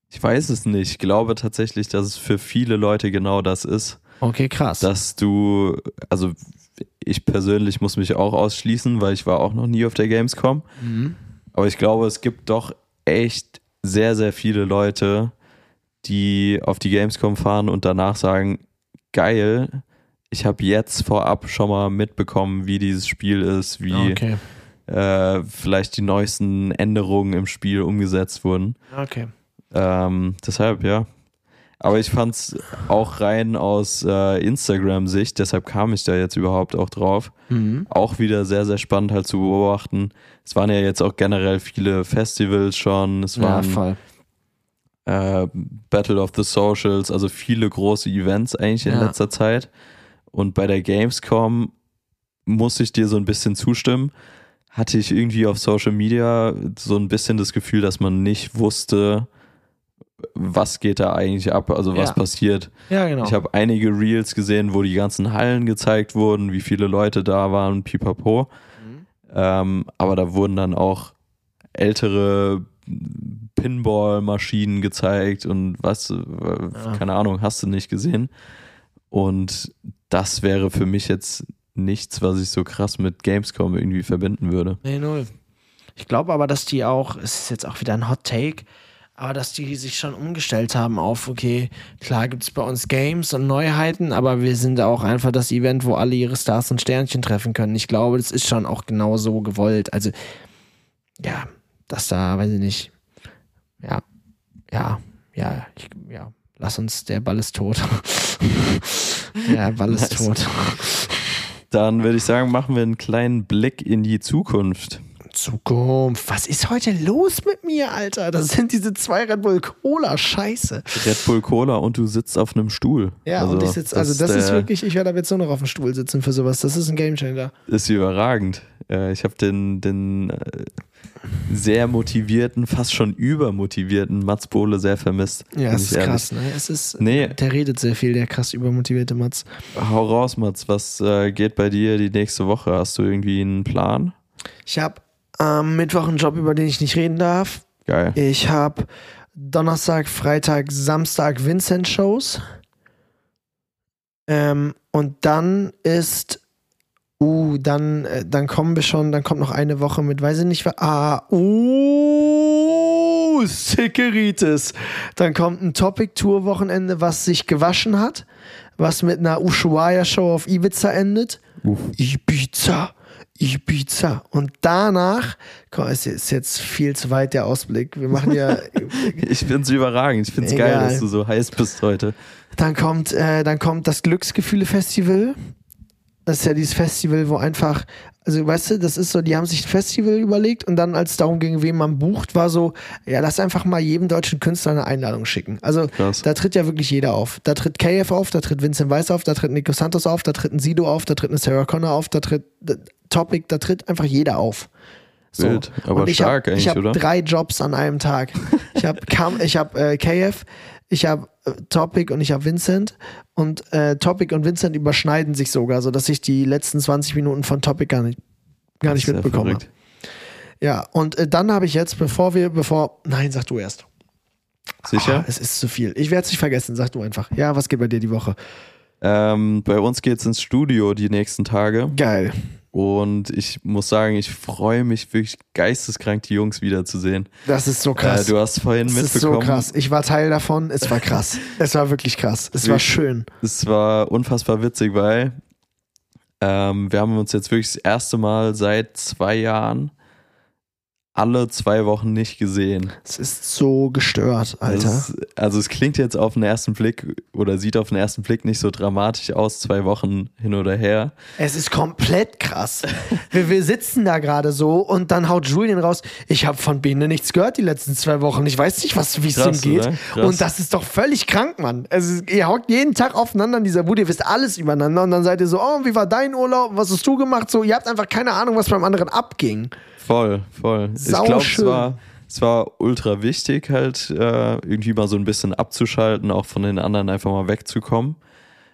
Ich weiß es nicht. Ich glaube tatsächlich, dass es für viele Leute genau das ist. Okay, krass. Dass du, also ich persönlich muss mich auch ausschließen, weil ich war auch noch nie auf der Gamescom. Mhm. Aber ich glaube, es gibt doch echt sehr, sehr viele Leute, die auf die Gamescom fahren und danach sagen, geil, ich habe jetzt vorab schon mal mitbekommen, wie dieses Spiel ist, wie okay. äh, vielleicht die neuesten Änderungen im Spiel umgesetzt wurden. Okay. Ähm, deshalb, ja. Aber ich fand es auch rein aus äh, Instagram-Sicht, deshalb kam ich da jetzt überhaupt auch drauf. Mhm. Auch wieder sehr, sehr spannend halt zu beobachten. Es waren ja jetzt auch generell viele Festivals schon, es Ja, waren voll. äh, Battle of the Socials, also viele große Events eigentlich in Ja. letzter Zeit. Und bei der Gamescom muss ich dir so ein bisschen zustimmen. Hatte ich irgendwie auf Social Media so ein bisschen das Gefühl, dass man nicht wusste, was geht da eigentlich ab, also was Ja. passiert. Ja, genau. Ich habe einige Reels gesehen, wo die ganzen Hallen gezeigt wurden, wie viele Leute da waren, pipapo. Mhm. Ähm, aber da wurden dann auch ältere Pinball-Maschinen gezeigt und was, äh, keine Ahnung, hast du nicht gesehen. Und das wäre für mich jetzt nichts, was ich so krass mit Gamescom irgendwie verbinden würde. Nee, null. Ich glaube aber, dass die auch, es ist jetzt auch wieder ein Hot Take, Aber dass die sich schon umgestellt haben auf, okay, klar gibt es bei uns Games und Neuheiten, aber wir sind auch einfach das Event, wo alle ihre Stars und Sternchen treffen können. Ich glaube, das ist schon auch genau so gewollt. Also, ja, dass da, weiß ich nicht, ja, ja, ja, ich, ja, lass uns, der Ball ist tot. der Ball ist Nice. tot. Dann würde ich sagen, machen wir einen kleinen Blick in die Zukunft. Zukunft. Was ist heute los mit mir, Alter? Das sind diese zwei Red Bull Cola. Scheiße. Red Bull Cola und du sitzt auf einem Stuhl. Ja, und ich sitze, also das ist der- wirklich, ich werde ab jetzt nur noch auf dem Stuhl sitzen für sowas. Das ist ein Gamechanger. ist überragend. Äh, Ich habe den, den äh, sehr motivierten, fast schon übermotivierten Mats Bohle sehr vermisst. Ja, es ist ehrlich. krass, ne? Es ist, Nee. der redet sehr viel, der krass übermotivierte Mats. Hau raus, Mats. Was äh, geht bei dir die nächste Woche? Hast du irgendwie einen Plan? Ich habe am Mittwoch einen Job, über den ich nicht reden darf. Geil. Ich habe Donnerstag, Freitag, Samstag Vincent-Shows. Ähm, und dann ist, uh, dann, äh, dann kommen wir schon, dann kommt noch eine Woche mit, weiß ich nicht, ah, uh, Sickeritis. Dann kommt ein Topic-Tour-Wochenende, was sich gewaschen hat, was mit einer Ushuaia-Show auf Ibiza endet. Uff. Ibiza. Ibiza. Und danach, komm, es ist jetzt viel zu weit der Ausblick. Wir machen ja, Ich find's überragend. Ich find's geil, Egal. dass du so heiß bist heute. dann kommt, äh, dann kommt das Glücksgefühle-Festival. Das ist ja dieses Festival, wo einfach, also weißt du, das ist so, die haben sich ein Festival überlegt und dann, als es darum ging, wen man bucht, war so, ja, lass einfach mal jedem deutschen Künstler eine Einladung schicken. Also Krass. da tritt ja wirklich jeder auf. Da tritt KF auf, da tritt Vincent Weiss auf, da tritt Nico Santos auf, da tritt ein Sido auf, da tritt eine Sarah Connor auf, da tritt äh, Topic, da tritt einfach jeder auf. So. Wild, aber und ich stark hab, eigentlich, ich hab oder? drei Jobs an einem Tag. Ich habe ich hab, äh, KF, ich habe Topic und ich habe Vincent. Und äh, Topic und Vincent überschneiden sich sogar, sodass ich die letzten 20 Minuten von Topic gar nicht, gar nicht mitbekomme. verrückt. Ja, und äh, dann habe ich jetzt, bevor wir, bevor. Nein, sag du erst. Sicher? Ah, es ist zu viel. Ich werde es nicht vergessen, sag du einfach. Ja, was geht bei dir die Woche? Ähm, bei uns geht's ins Studio die nächsten Tage. Geil. Und ich muss sagen, ich freue mich wirklich geisteskrank, die Jungs wiederzusehen. Das ist so Äh, krass. du hast vorhin das ist so mitbekommen, krass. Ich war Teil davon. Es war krass. es war wirklich krass. Es war Wirklich. schön. es war unfassbar witzig, weil ähm, wir haben uns jetzt wirklich das erste Mal seit zwei Jahren alle zwei Wochen nicht gesehen. Es ist so gestört, Alter. Ist, also es klingt jetzt auf den ersten Blick oder sieht auf den ersten Blick nicht so dramatisch aus, zwei Wochen hin oder her. Es ist komplett krass. wir, wir sitzen da gerade so und dann haut Julian raus, ich habe von Bene nichts gehört die letzten zwei Wochen. Ich weiß nicht, was wie es ihm geht. Krass. Und das ist doch völlig krank, Mann. Also, ihr hockt jeden Tag aufeinander in dieser Bude, ihr wisst alles übereinander und dann seid ihr so, oh, wie war dein Urlaub? Was hast du gemacht? So, ihr habt einfach keine Ahnung, was beim anderen abging. Voll, voll. ich Sau glaube, es war, es war ultra wichtig, halt äh, irgendwie mal so ein bisschen abzuschalten, auch von den anderen einfach mal wegzukommen.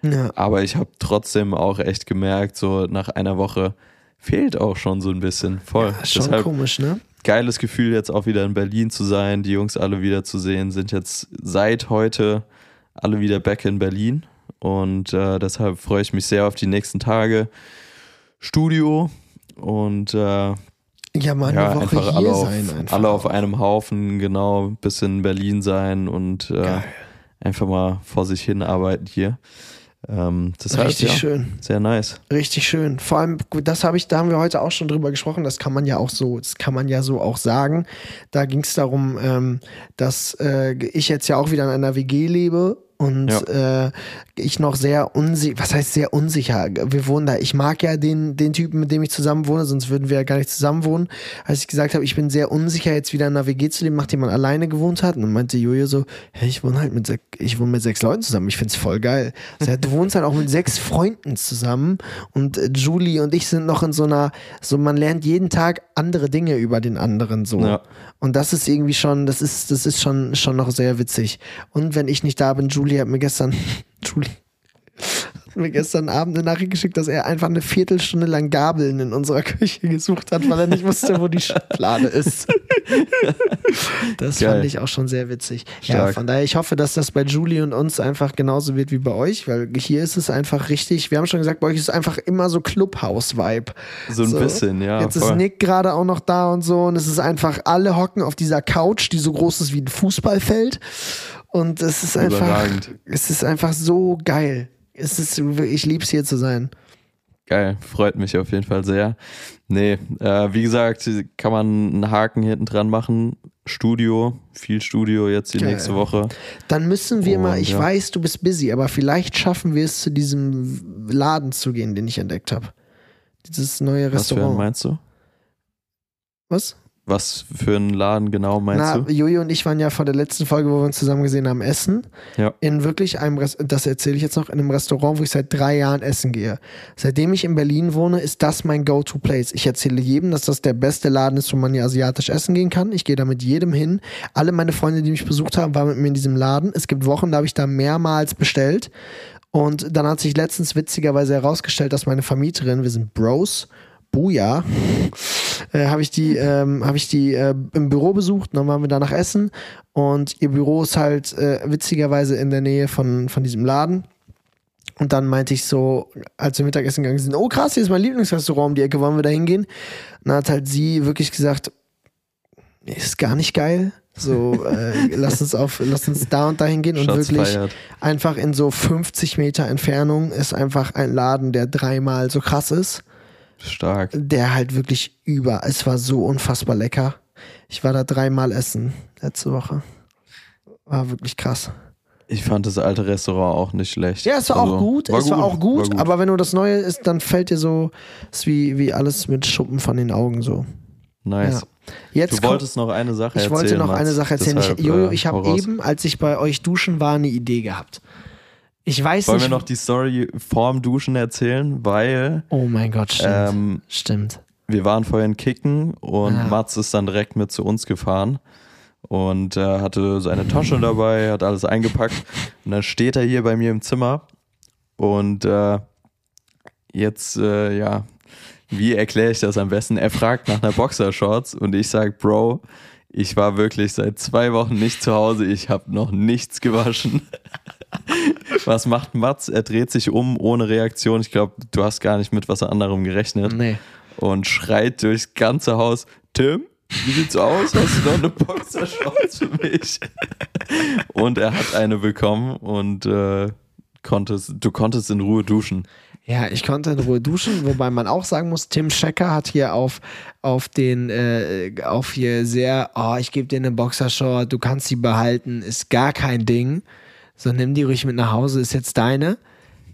Ja. Aber ich habe trotzdem auch echt gemerkt, so nach einer Woche fehlt auch schon so ein bisschen. Voll. Schon Deshalb komisch, ne? geiles Gefühl, jetzt auch wieder in Berlin zu sein, die Jungs alle wieder zu sehen, sind jetzt seit heute alle wieder back in Berlin. Und äh, deshalb freue ich mich sehr auf die nächsten Tage. Studio und äh, Ja, mal eine ja, Woche einfach, hier alle, auf, sein. Einfach. alle auf einem Haufen, genau, ein bisschen in Berlin sein und äh, einfach mal vor sich hin arbeiten hier. Ähm, deshalb, Richtig ja, schön. Sehr nice. Richtig schön. Vor allem, gut, das habe ich, da haben wir heute auch schon drüber gesprochen. Das kann man ja auch so, das kann man ja so auch sagen. Da ging es darum, ähm, dass äh, ich jetzt ja auch wieder in einer WG lebe und äh, ich noch sehr unsicher, was heißt sehr unsicher? Wir wohnen da, ich mag ja den, den Typen, mit dem ich zusammen wohne, sonst würden wir ja gar nicht zusammen wohnen. Als ich gesagt habe, ich bin sehr unsicher, jetzt wieder in einer WG zu leben, nachdem man alleine gewohnt hat. Und dann meinte Jojo so, hey, ich wohne halt mit, sech, ich wohne mit sechs Leuten zusammen, ich find's voll geil. Also, ja, du wohnst halt auch mit sechs Freunden zusammen und äh, Julie und ich sind noch in so einer, so man lernt jeden Tag andere Dinge über den anderen so. Ja. Und das ist irgendwie schon, das ist, das ist schon, schon noch sehr witzig. Und wenn ich nicht da bin, Julie hat mir gestern, Julie mir gestern Abend eine Nachricht geschickt, dass er einfach eine Viertelstunde lang Gabeln in unserer Küche gesucht hat, weil er nicht wusste, wo die Schublade ist. das Geil. fand ich auch schon sehr witzig. Ja, Stark. von daher, ich hoffe, dass das bei Julie und uns einfach genauso wird wie bei euch, weil hier ist es einfach richtig, wir haben schon gesagt, bei euch ist es einfach immer so Clubhouse-Vibe. So ein bisschen, ja. Jetzt ist voll. Nick gerade auch noch da und so und es ist einfach, alle hocken auf dieser Couch, die so groß ist wie ein Fußballfeld und es ist einfach, Überragend. es ist einfach so geil. Es ist, ich lieb's hier zu sein. Geil, freut mich auf jeden Fall sehr. Nee, äh, wie gesagt, kann man einen Haken hinten dran machen. Studio, viel Studio jetzt die Geil. nächste Woche. Dann müssen wir mal, Und, ich ja. weiß, du bist busy, aber vielleicht schaffen wir es zu diesem Laden zu gehen, den ich entdeckt habe. Dieses neue Was für einen Restaurant. meinst du? Was? Was für einen Laden genau meinst Na, du? Jojo und ich waren ja vor der letzten Folge, wo wir uns zusammen gesehen haben, essen. Ja. In wirklich einem, Rest das erzähle ich jetzt noch, in einem Restaurant, wo ich seit drei Jahren essen gehe. Seitdem ich in Berlin wohne, ist das mein Go-To-Place. Ich erzähle jedem, dass das der beste Laden ist, wo man ja asiatisch essen gehen kann. Ich gehe da mit jedem hin. Alle meine Freunde, die mich besucht haben, waren mit mir in diesem Laden. Es gibt Wochen, da habe ich da mehrmals bestellt. Und dann hat sich letztens witzigerweise herausgestellt, dass meine Vermieterin, wir sind Bros, Buja, äh, habe ich die, ähm, habe ich die äh, im Büro besucht, dann waren wir danach essen und ihr Büro ist halt äh, witzigerweise in der Nähe von, von diesem Laden. Und dann meinte ich so, als wir Mittagessen gegangen sind, oh krass, hier ist mein Lieblingsrestaurant um die Ecke, wollen wir da hingehen? Und dann hat halt sie wirklich gesagt, ist gar nicht geil. So, äh, lass uns auf, lass uns da und da hingehen und wirklich feiert. einfach in so 50 Meter Entfernung ist einfach ein Laden, der dreimal so krass ist Stark. der halt wirklich über. Es war so unfassbar lecker. Ich war da dreimal essen letzte Woche. War wirklich krass. Ich fand das alte Restaurant auch nicht schlecht. Ja, es war Also, auch gut. es war auch gut, war aber wenn du das Neue ist, dann fällt dir so, ist wie, wie alles mit Schuppen von den Augen so. nice. Ja. Jetzt Du wolltest noch eine Sache ich erzählen. wollte noch Mats. eine Sache erzählen. Deshalb, ich, Jojo, äh, ich habe eben, als ich bei euch duschen war, eine Idee gehabt. Ich weiß Wollen nicht. wir noch die Story vorm Duschen erzählen? Weil oh mein Gott, stimmt. ähm, stimmt. wir waren vorhin kicken und Ja. Mats ist dann direkt mit zu uns gefahren und äh, hatte seine Tasche dabei, hat alles eingepackt und dann steht er hier bei mir im Zimmer und äh, jetzt, äh, ja, wie erkläre ich das am besten? Er fragt nach einer Boxershorts und ich sag, Bro, ich war wirklich seit zwei Wochen nicht zu Hause, ich habe noch nichts gewaschen. Was macht Mats? Er dreht sich um ohne Reaktion. Ich glaube, du hast gar nicht mit was anderem gerechnet Nee. und schreit durchs ganze Haus: Tim, wie sieht's aus? Hast du noch eine Boxershorts für mich? und er hat eine bekommen und äh, konntest, du konntest in Ruhe duschen. Ja, ich konnte in Ruhe duschen, wobei man auch sagen muss, Tim Schecker hat hier auf, auf den, äh, auf hier sehr, oh, ich gebe dir eine Boxershort, du kannst sie behalten, ist gar kein Ding. So, nimm die ruhig mit nach Hause, ist jetzt deine.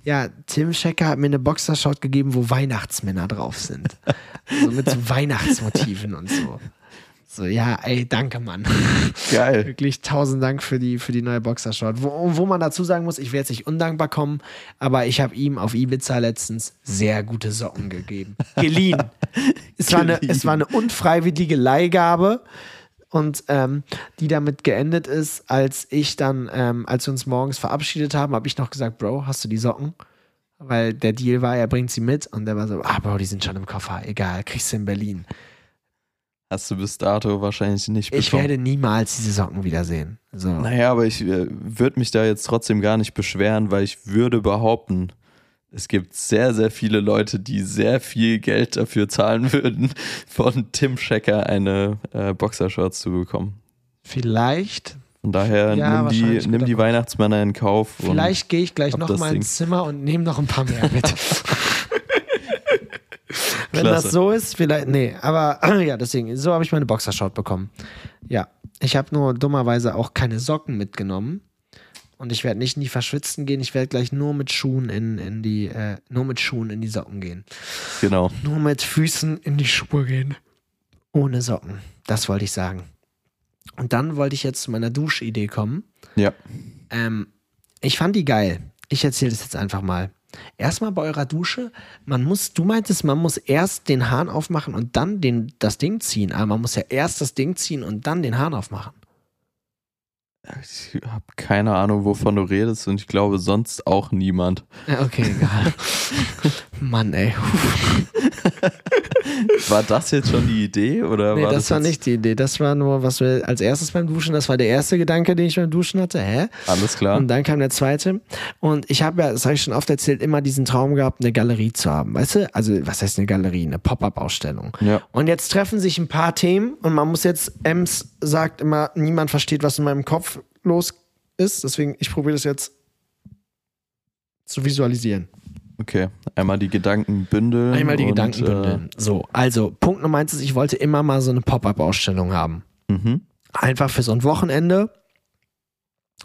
Ja, Tim Schecker hat mir eine Boxershort gegeben, wo Weihnachtsmänner drauf sind. so mit so Weihnachtsmotiven und so. So, ja, ey, danke, Mann. Geil. Wirklich tausend Dank für die, für die neue Boxershort. Wo, wo man dazu sagen muss, ich werde jetzt nicht undankbar kommen, aber ich habe ihm auf Ibiza letztens sehr gute Socken gegeben. Geliehen. es, war eine, Geliehen. es war eine unfreiwillige Leihgabe und ähm, die damit geendet ist, als ich dann, ähm, als wir uns morgens verabschiedet haben, habe ich noch gesagt, Bro, hast du die Socken? Weil der Deal war, er bringt sie mit und der war so, ah, Bro, die sind schon im Koffer, egal, kriegst du in Berlin. Hast du bis dato wahrscheinlich nicht Ich bekommen. werde niemals diese Socken wiedersehen. So. Naja, aber ich äh, würde mich da jetzt trotzdem gar nicht beschweren, weil ich würde behaupten, es gibt sehr, sehr viele Leute, die sehr viel Geld dafür zahlen würden, von Tim Schecker eine äh, Boxershorts zu bekommen. Vielleicht, Von daher Ja, nimm, die, nimm die. Weihnachtsmänner in Kauf. vielleicht gehe ich gleich hab noch das mal Ding. ins Zimmer und nehme noch ein paar mehr mit. Wenn Klasse. das so ist, vielleicht, nee, aber ja, deswegen, so habe ich meine Boxershort bekommen. Ja, ich habe nur dummerweise auch keine Socken mitgenommen. Und ich werde nicht in die Verschwitzen gehen, ich werde gleich nur mit Schuhen in, in die, äh, nur mit Schuhen in die Socken gehen. Genau. Nur mit Füßen in die Schuhe gehen. Ohne Socken. Das wollte ich sagen. Und dann wollte ich jetzt zu meiner Duschidee kommen. Ja. Ähm, ich fand die geil. Ich erzähle das jetzt einfach mal. Erstmal bei eurer Dusche, man muss, du meintest, man muss erst den Hahn aufmachen und dann den, das Ding ziehen. Aber man muss ja erst das Ding ziehen und dann den Hahn aufmachen. Ich habe keine Ahnung, wovon du redest und ich glaube sonst auch niemand. Okay, egal. Mann, ey. War das jetzt schon die Idee oder Nee, war das, das, war nicht die Idee. Das war nur, was wir als erstes beim Duschen, das war der erste Gedanke, den ich beim Duschen hatte. Hä? alles klar? Und dann kam der zweite. Und ich habe ja, das habe ich schon oft erzählt, immer diesen Traum gehabt, eine Galerie zu haben. Weißt du? Also, was heißt eine Galerie? Eine Pop-Up-Ausstellung. Ja. Und jetzt treffen sich ein paar Themen und man muss jetzt, Ems sagt immer, niemand versteht, was in meinem Kopf los ist. Deswegen, ich probiere das jetzt zu visualisieren. Okay, einmal die Gedanken bündeln. Einmal die und, Gedanken bündeln. So, also, Punkt Nummer eins ist, ich wollte immer mal so eine Pop-Up-Ausstellung haben. Äh, mhm. einfach für so ein Wochenende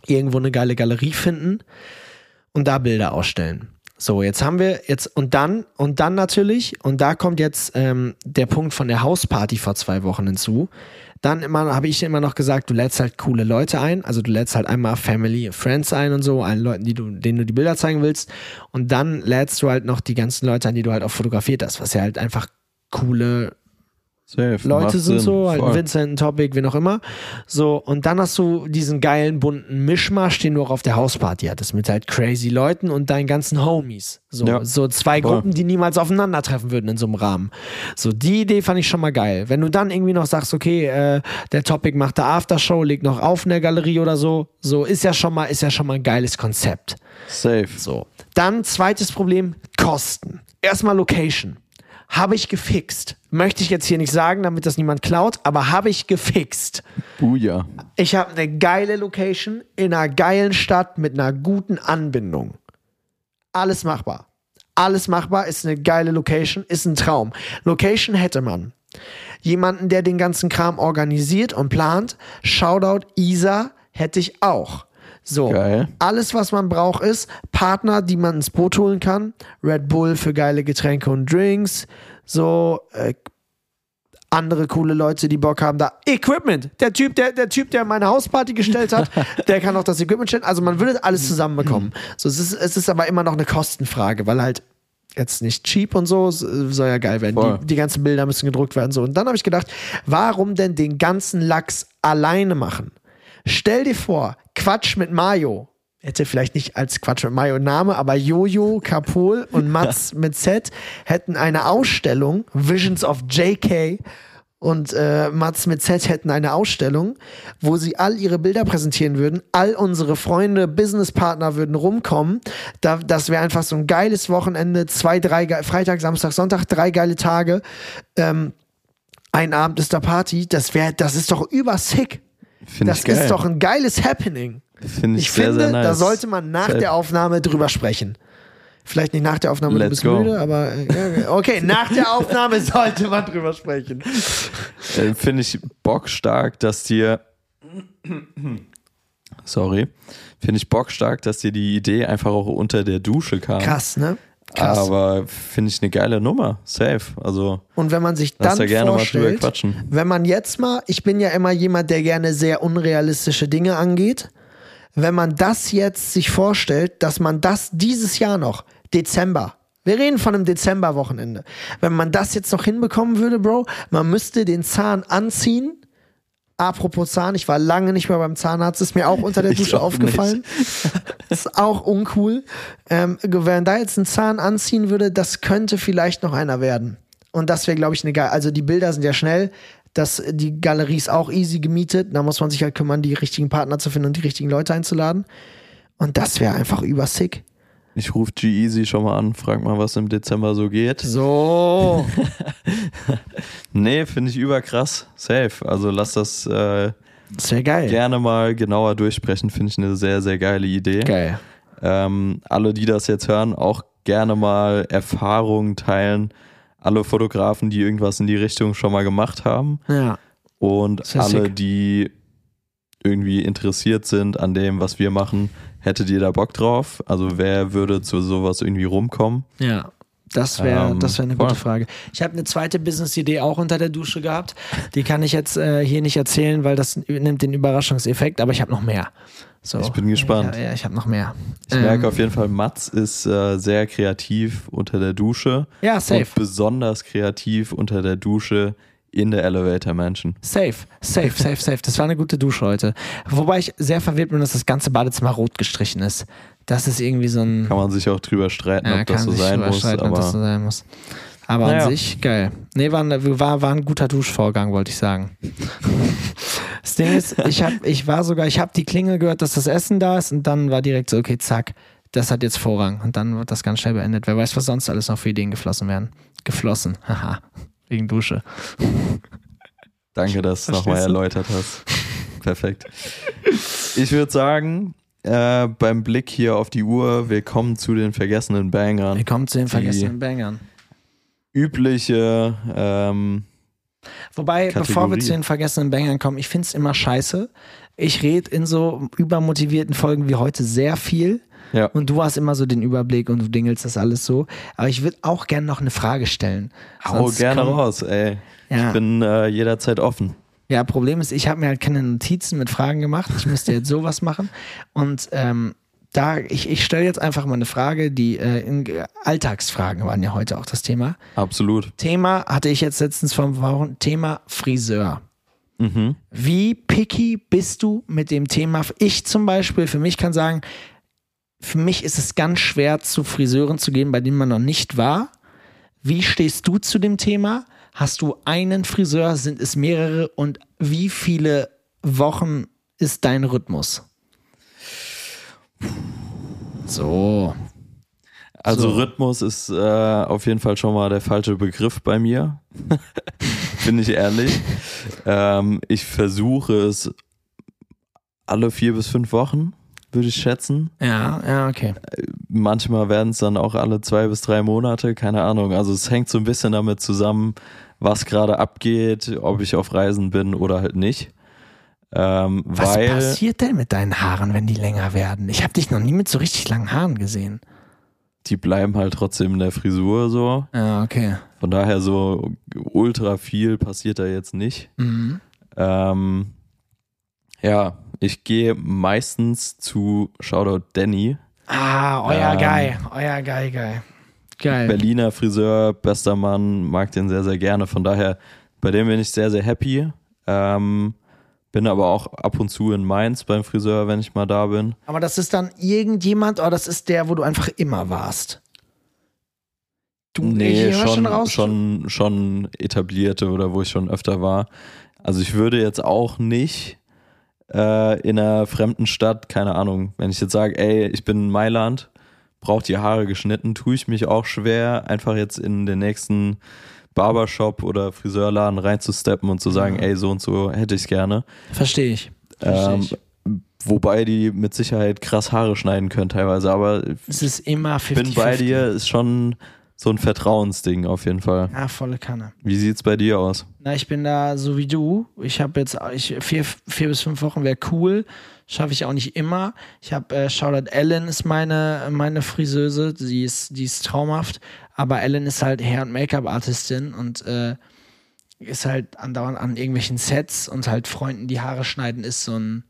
irgendwo eine geile Galerie finden und da Bilder ausstellen. So, jetzt haben wir jetzt und dann und dann natürlich und da kommt jetzt ähm, der Punkt von der Hausparty vor zwei Wochen hinzu. Dann habe ich immer noch gesagt, du lädst halt coole Leute ein, also du lädst halt einmal Family, Friends ein und so, allen Leuten, die du, denen du die Bilder zeigen willst. Und dann lädst du halt noch die ganzen Leute ein, die du halt auch fotografiert hast, was ja halt einfach coole Safe. Leute sind Sinn. so, halt Voll. Vincent, ein Topic, wen auch immer. So, und dann hast du diesen geilen bunten Mischmasch, den du auch auf der Hausparty hattest, mit halt crazy Leuten und deinen ganzen Homies. So, Ja, so zwei voll. Gruppen, die niemals aufeinandertreffen würden in so einem Rahmen. So, die Idee fand ich schon mal geil. Wenn du dann irgendwie noch sagst, okay, äh, der Topic macht der Aftershow, legt noch auf in der Galerie oder so, so ist ja schon mal, ist ja schon mal ein geiles Konzept. Safe. So. Dann zweites Problem, Kosten. Erstmal Location. Habe ich gefixt. Möchte ich jetzt hier nicht sagen, damit das niemand klaut, aber habe ich gefixt. Buja. Ich habe eine geile Location in einer geilen Stadt mit einer guten Anbindung. Alles machbar. Alles machbar, ist eine geile Location, ist ein Traum. Location hätte man. Jemanden, der den ganzen Kram organisiert und plant. Shoutout Isa hätte ich auch. So, Geil. alles, was man braucht, ist Partner, die man ins Boot holen kann. Red Bull für geile Getränke und Drinks. So, äh, andere coole Leute, die Bock haben, da Equipment. Der Typ, der, der Typ, der meine Hausparty gestellt hat, der kann auch das Equipment stellen. Also man würde alles zusammenbekommen. So, es ist, es ist aber immer noch eine Kostenfrage, weil halt jetzt nicht cheap und so, soll ja geil werden. Die, die ganzen Bilder müssen gedruckt werden. So. Und dann habe ich gedacht, warum denn den ganzen Lachs alleine machen? Stell dir vor, Quatsch mit Mayo. Hätte vielleicht nicht als Quatsch mit Mayo Name, aber Jojo, Kapol und Mats mit Z hätten eine Ausstellung, Visions of JK und äh, Mats mit Z hätten eine Ausstellung, wo sie all ihre Bilder präsentieren würden. All unsere Freunde, Businesspartner würden rumkommen. Da, das wäre einfach so ein geiles Wochenende. Zwei, drei, Freitag, Samstag, Sonntag, drei geile Tage. Ähm, ein Abend ist da Party. Das wäre, das ist doch übersick. Finde Das ist doch ein geiles Happening. Finde ich, Ich sehr, finde, sehr nice. da sollte man nach der Aufnahme drüber sprechen. Vielleicht nicht nach der Aufnahme, du Let's bist go. müde, aber äh, okay, nach der Aufnahme sollte man drüber sprechen. Äh, Finde ich bockstark, dass dir. Sorry. Finde ich bockstark, dass dir die Idee einfach auch unter der Dusche kam. Krass, ne? Krass. Aber finde ich eine geile Nummer. Safe. Also, Und wenn man sich dann da gerne mal drüber vorstellt, quatschen. wenn man jetzt mal, ich bin ja immer jemand, der gerne sehr unrealistische Dinge angeht, wenn man das jetzt sich vorstellt, dass man das dieses Jahr noch, Dezember, wir reden von einem Dezemberwochenende, wenn man das jetzt noch hinbekommen würde, Bro, man müsste den Zahn anziehen. Apropos Zahn, ich war lange nicht mehr beim Zahnarzt, ist mir auch unter der Dusche aufgefallen. ist auch uncool. Ähm, wenn da jetzt ein Zahn anziehen würde, das könnte vielleicht noch einer werden. Und das wäre, glaube ich, eine geile. Also die Bilder sind ja schnell. Das, die Galerie ist auch easy gemietet. Da muss man sich halt kümmern, die richtigen Partner zu finden und die richtigen Leute einzuladen. Und das wäre einfach übersick. Ich rufe G-Easy schon mal an, frag mal, was im Dezember so geht. So. Nee, finde ich überkrass. Safe. Also lass das äh, wäre geil. gerne mal genauer durchsprechen. Finde ich eine sehr, sehr geile Idee. Geil. Ähm, alle, die das jetzt hören, auch gerne mal Erfahrungen teilen. Alle Fotografen, die irgendwas in die Richtung schon mal gemacht haben. Ja. Und alle, sick. die irgendwie interessiert sind an dem, was wir machen, hättet ihr da Bock drauf? Also wer würde zu sowas irgendwie rumkommen? Ja. Das wäre Ähm, das wär eine voll. gute Frage. Ich habe eine zweite Business-Idee auch unter der Dusche gehabt. Die kann ich jetzt äh, hier nicht erzählen, weil das nimmt den Überraschungseffekt, aber ich habe noch mehr. So. Ich bin gespannt. Ja, ja ich habe noch mehr. Ich merke auf jeden Fall, Mats ist äh, sehr kreativ unter der Dusche. Ja, safe. Und besonders kreativ unter der Dusche in der Elevator Mansion. Safe, safe, safe, safe. Das war eine gute Dusche heute. Wobei ich sehr verwirrt bin, dass das ganze Badezimmer rot gestrichen ist. Das ist irgendwie so ein. Kann man sich auch drüber streiten, Ja, ob das so sein muss. streiten, ob Aber das so sein muss. Aber Naja. an sich, geil. Nee, war, ein- war, war ein guter Duschvorgang, wollte ich sagen. Das Ding ist, ich, hab, ich war sogar, ich habe die Klingel gehört, dass das Essen da ist und dann war direkt so, okay, zack, das hat jetzt Vorrang. Und dann wird das ganz schnell beendet. Wer weiß, was sonst alles noch für Ideen geflossen werden. Geflossen, haha, wegen Dusche. danke, dass du es nochmal erläutert hast. Perfekt. Ich würde sagen, äh, beim Blick hier auf die Uhr, willkommen zu den vergessenen Bangern. Willkommen zu den vergessenen Bangern. Übliche, ähm, Wobei, bevor wir Kategorie. zu den vergessenen Bangern kommen, ich finde es immer scheiße. Ich rede in so übermotivierten Folgen wie heute sehr viel. Ja, Und du hast immer so den Überblick und du dingelst das alles so. Aber ich würde auch gerne noch eine Frage stellen. hau Sonst gerne kommen- raus, ey. Ja. Ich bin äh, jederzeit offen. Ja, Problem ist, ich habe mir halt keine Notizen mit Fragen gemacht. Ich müsste jetzt sowas machen. Und ähm, da, ich, ich stelle jetzt einfach mal eine Frage, die äh, in, Alltagsfragen waren ja heute auch das Thema. Absolut. Thema hatte ich jetzt letztens vom Wochen, Thema Friseur. Mhm. Wie picky bist du mit dem Thema? Ich zum Beispiel, für mich kann sagen, für mich ist es ganz schwer, zu Friseuren zu gehen, bei denen man noch nicht war. Wie stehst du zu dem Thema? Hast du einen Friseur? Sind es mehrere? Und wie viele Wochen ist dein Rhythmus? So. Also So. Rhythmus ist äh, auf jeden Fall schon mal der falsche Begriff bei mir. Bin ich ehrlich. ähm, ich versuche es alle vier bis fünf Wochen, würde ich schätzen. Ja, ja, okay. Manchmal werden es dann auch alle zwei bis drei Monate, keine Ahnung. Also es hängt so ein bisschen damit zusammen, was gerade abgeht, ob ich auf Reisen bin oder halt nicht. Ähm, Was weil passiert denn mit deinen Haaren, wenn die länger werden? Ich habe dich noch nie mit so richtig langen Haaren gesehen. die bleiben halt trotzdem in der Frisur so. Ja, okay. Von daher so ultra viel passiert da jetzt nicht. Mhm. Ähm, ja, ich gehe meistens zu Shoutout Danny, Ah, euer Ähm, Guy. Euer Guy, Guy. Geil. Berliner Friseur, bester Mann, mag den sehr, sehr gerne. Von daher, bei dem bin ich sehr, sehr happy. Ähm, bin aber auch ab und zu in Mainz beim Friseur, wenn ich mal da bin. Aber das ist dann irgendjemand oder das ist der, wo du einfach immer warst? Du, Nee, ich hör schon, raus. schon, schon etablierte oder wo ich schon öfter war. Also ich würde jetzt auch nicht äh, in einer fremden Stadt, keine Ahnung, wenn ich jetzt sage, ey, ich bin in Mailand, braucht die Haare geschnitten, tue ich mich auch schwer, einfach jetzt in den nächsten Barbershop oder Friseurladen reinzusteppen und zu sagen, ey, so und so hätte ich es gerne. Verstehe ich. Versteh Ähm, ich. wobei die mit Sicherheit krass Haare schneiden können teilweise, aber Es ist immer 50 bin bei dir, ist schon so ein Vertrauensding auf jeden Fall. Ja, volle Kanne. Wie sieht's bei dir aus? Na, ich bin da so wie du. Ich habe jetzt ich, vier, vier bis fünf Wochen wäre cool. Schaffe ich auch nicht immer. Ich habe äh, Shoutout Ellen ist meine, meine Friseuse. Sie ist, die ist traumhaft. Aber Ellen ist halt Hair- und Make-up-Artistin und äh, ist halt andauernd an irgendwelchen Sets und halt Freunden die Haare schneiden ist so ein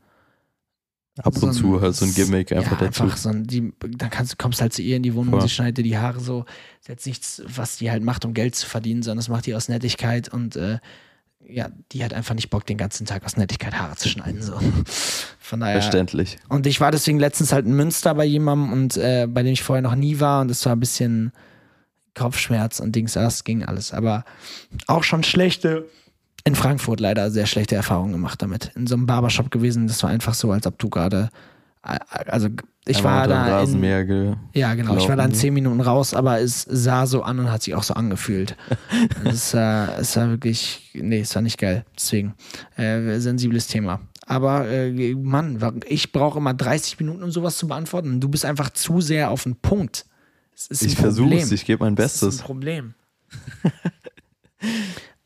Ab und so ein- zu halt so ein Gimmick einfach ja, dazu. Einfach so ein, die, dann kannst, kommst halt zu ihr in die Wohnung und sie schneidet dir die Haare so. Das ist jetzt nichts, was die halt macht, um Geld zu verdienen, sondern das macht die aus Nettigkeit und äh, ja, die hat einfach nicht Bock, den ganzen Tag aus Nettigkeit Haare zu schneiden. So. Von daher. Verständlich. Und ich war deswegen letztens halt in Münster bei jemandem und äh, bei dem ich vorher noch nie war und es war ein bisschen Kopfschmerz und Dings, das ging alles. Aber auch schon schlechte, in Frankfurt leider sehr schlechte Erfahrungen gemacht damit. In so einem Barbershop gewesen, das war einfach so, als ob du gerade, äh, also ich Einmal war da in, ja, genau. Ich war da in zehn Minuten raus, aber es sah so an und hat sich auch so angefühlt. es, war, es war wirklich, nee, es war nicht geil. Deswegen, äh, sensibles Thema. Aber, äh, Mann, ich brauche immer 30 Minuten, um sowas zu beantworten. Du bist einfach zu sehr auf den Punkt. Es ist ein Ich versuche es, ich gebe mein Das ist Bestes. ein Problem.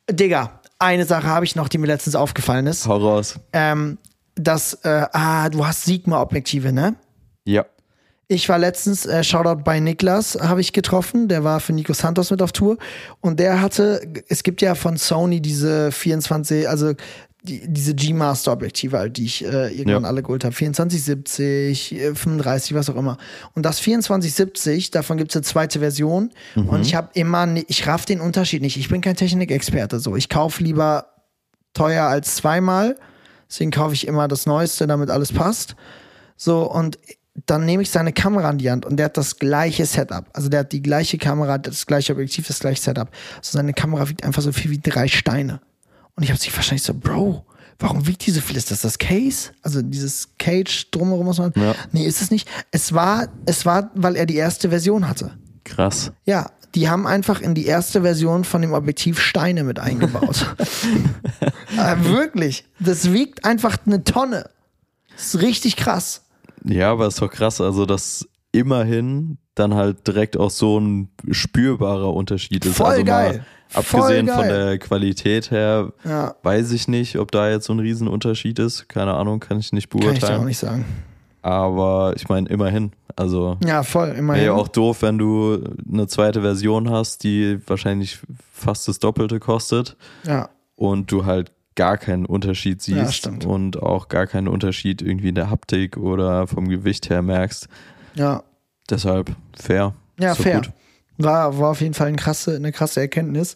Digga, eine Sache habe ich noch, die mir letztens aufgefallen ist. Hau raus. Ähm, dass, äh, ah, du hast Sigma-Objektive, ne? Ja. Ich war letztens, äh, Shoutout bei Niklas, habe ich getroffen. Der war für Nico Santos mit auf Tour. Und der hatte, es gibt ja von Sony diese 24, also die, diese G-Master-Objektive, halt, die ich äh, irgendwann Ja. alle geholt habe. 2470, äh, 35, was auch immer. Und das 2470, davon gibt es eine zweite Version. Und ich habe immer, ich raff den Unterschied nicht. Ich bin kein Technikexperte. So, ich kaufe lieber teuer als zweimal. Deswegen kaufe ich immer das Neueste, damit alles passt. So, und dann nehme ich seine Kamera in die Hand und der hat das gleiche Setup. Also der hat die gleiche Kamera, das gleiche Objektiv, das gleiche Setup. Also seine Kamera wiegt einfach so viel wie drei Steine. Und ich habe sich wahrscheinlich so, Bro, warum wiegt die so viel? Ist das das Case? Also dieses Cage drumherum muss man. Ja. Nee, ist es nicht. Es war, es war, weil er die erste Version hatte. Krass. Ja, die haben einfach in die erste Version von dem Objektiv Steine mit eingebaut. äh, wirklich. Das wiegt einfach eine Tonne. Das ist richtig krass. Ja, aber ist doch krass, also dass immerhin dann halt direkt auch so ein spürbarer Unterschied ist. Voll also geil. Mal Voll abgesehen von geil. der Qualität her, Ja. weiß ich nicht, ob da jetzt so ein Riesenunterschied ist. Keine Ahnung, kann ich nicht Kann ich auch beurteilen. nicht sagen. Aber ich meine, immerhin. Also Ja, voll. Immerhin. wäre ja auch doof, wenn du eine zweite Version hast, die wahrscheinlich fast das Doppelte kostet ja. und du halt gar keinen Unterschied Ja, siehst stimmt. und auch gar keinen Unterschied irgendwie in der Haptik oder vom Gewicht her merkst. Ja. Deshalb fair. Ja, Ist doch fair. gut. War, war auf jeden Fall eine krasse, eine krasse Erkenntnis.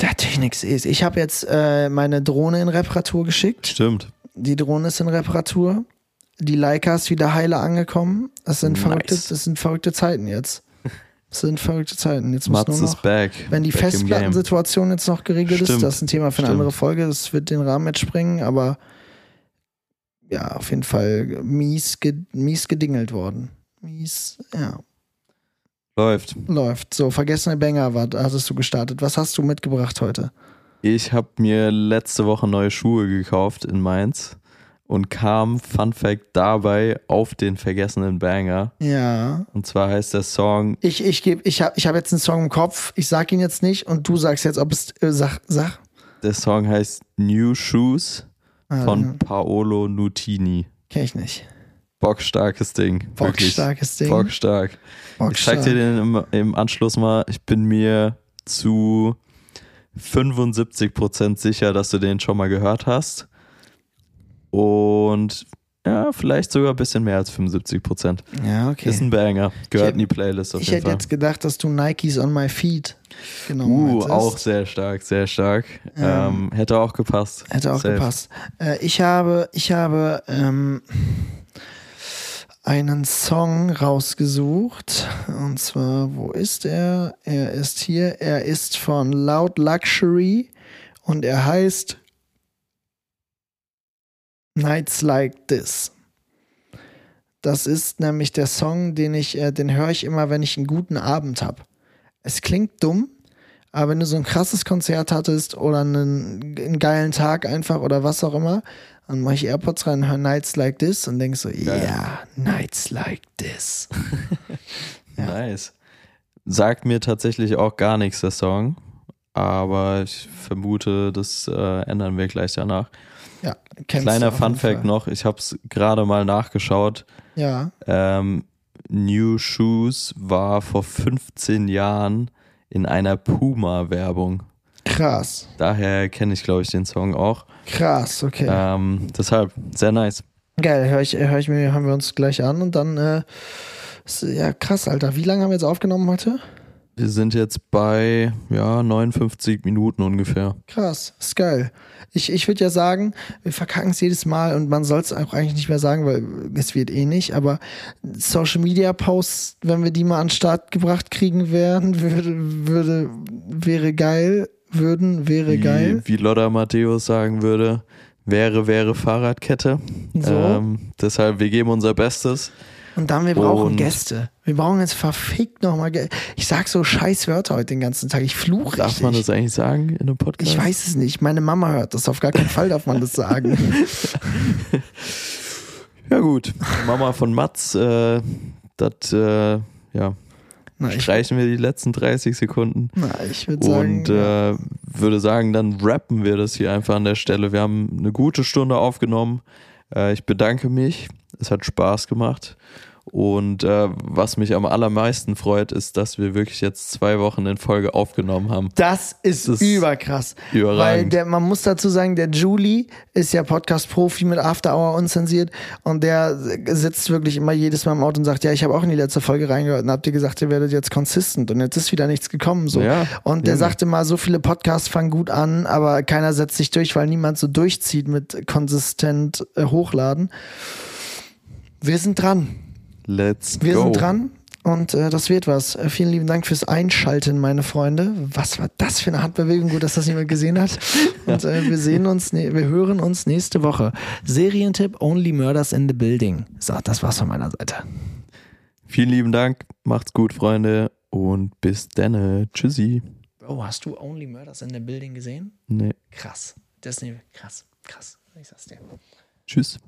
Der Technik ist. Ich habe jetzt äh, meine Drohne in Reparatur geschickt. Stimmt. Die Drohne ist in Reparatur. Die Leica ist wieder heile angekommen. Das sind, Nice. verrückte, das sind verrückte Zeiten jetzt. Das sind verrückte Zeiten. Jetzt muss nur noch, back. wenn die back. Festplattensituation jetzt noch geregelt ist, Stimmt. das ist ein Thema für eine Stimmt. andere Folge. Das wird den Rahmen jetzt sprengen, aber ja, auf jeden Fall mies, ge mies gedingelt worden. Mies, ja, Läuft. läuft. So, vergessene Banger war, hattest du gestartet. Was hast du mitgebracht heute? Ich habe mir letzte Woche neue Schuhe gekauft in Mainz und kam, Fun Fact, dabei auf den vergessenen Banger. Ja. Und zwar heißt der Song Ich, ich ich habe ich hab jetzt einen Song im Kopf. Ich sag ihn jetzt nicht und du sagst jetzt, ob es, äh, sag, sag. Der Song heißt New Shoes Ah, von Paolo Nutini. Kenn ich nicht. Bockstarkes Ding. Bockstarkes Ding. Bockstark. Ich zeig dir den im, im Anschluss mal. Ich bin mir zu 75% sicher, dass du den schon mal gehört hast. Und ja, vielleicht sogar ein bisschen mehr als 75%. Ja, okay. Ist ein Banger. Gehört hätte- in die Playlist auf ich jeden hätte Fall. jetzt gedacht, dass du Nikes on my feet genommen Uh, auch sehr stark, sehr stark. Ähm, Ähm, hätte auch gepasst. Hätte auch Safe. gepasst. Äh, ich habe, ich habe ähm, einen Song rausgesucht. Und zwar, wo ist er? Er ist hier. Er ist von Loud Luxury und er heißt Nights Like This. Das ist nämlich der Song, den ich, äh, den höre ich immer, wenn ich einen guten Abend habe. Es klingt dumm, aber wenn du so ein krasses Konzert hattest oder einen, einen geilen Tag einfach oder was auch immer, dann mache ich AirPods rein, höre Nights Like This und denk so, ja, Geil. Nights Like This. Ja. Nice. Sagt mir tatsächlich auch gar nichts, der Song. Aber ich vermute, das äh, ändern wir gleich danach. Ja, Kleiner du auf Fun jeden Fact Fall. noch, ich habe es gerade mal nachgeschaut. Ja, Ähm, New Shoes war vor 15 Jahren in einer Puma-Werbung. krass. Daher kenne ich, glaube ich, den Song auch. Krass, okay. Ähm, deshalb, sehr nice. Geil, höre ich, hör ich mir, hören wir uns gleich an und dann, äh, ist, ja, krass, Alter. Wie lange haben wir jetzt aufgenommen heute? Wir sind jetzt bei ja, 59 Minuten ungefähr. Krass, ist geil. Ich, ich würde ja sagen, wir verkacken es jedes Mal und man soll es auch eigentlich nicht mehr sagen, weil es wird eh nicht, aber Social Media Posts, wenn wir die mal an den Start gebracht kriegen werden, würde, würde, wäre geil, würden, wäre geil. Wie, wie Lotta Matthäus sagen würde, wäre, wäre Fahrradkette. So. Ähm, deshalb, wir geben unser Bestes. Und dann, wir brauchen und- Gäste. Wir brauchen jetzt verfickt nochmal Gäste. Ich sag so scheiß Wörter heute den ganzen Tag. Ich fluche Darf richtig. man das eigentlich sagen in einem Podcast? ich weiß es nicht. Meine Mama hört das. Auf gar keinen Fall darf man das sagen. Ja gut, Mama von Mats, äh, das, äh, ja, Na, ich, streichen wir die letzten 30 Sekunden. na, ich würde sagen. Und äh, würde sagen, dann rappen wir das hier einfach an der Stelle. Wir haben eine gute Stunde aufgenommen. Äh, ich bedanke mich. Es hat Spaß gemacht. Und äh, was mich am allermeisten freut, ist, dass wir wirklich jetzt zwei Wochen in Folge aufgenommen haben. Das ist Das ist überkrass. überragend. Weil der, man muss dazu sagen, der Julie ist ja Podcast-Profi mit After Hour unzensiert und der sitzt wirklich immer jedes Mal im Auto und sagt, ja, ich habe auch in die letzte Folge reingehört und habt ihr gesagt, ihr werdet jetzt consistent und jetzt ist wieder nichts gekommen. So. Ja, und der eben. sagte mal, so viele Podcasts fangen gut an, aber keiner setzt sich durch, weil niemand so durchzieht mit konsistent äh, hochladen. Wir sind dran. Let's Wir go. sind dran und äh, das wird was. Äh, vielen lieben Dank fürs Einschalten, meine Freunde. Was war das für eine Handbewegung? Gut, dass das jemand gesehen hat. Und äh, wir sehen uns, ne wir hören uns nächste Woche. Serientipp Only Murders in the Building. So, das war's von meiner Seite. Vielen lieben Dank. Macht's gut, Freunde. Und bis dann. Tschüssi. Bro, hast du Only Murders in the Building gesehen? Nee. Krass. Ne, krass, krass. Ich sag's dir. Tschüss.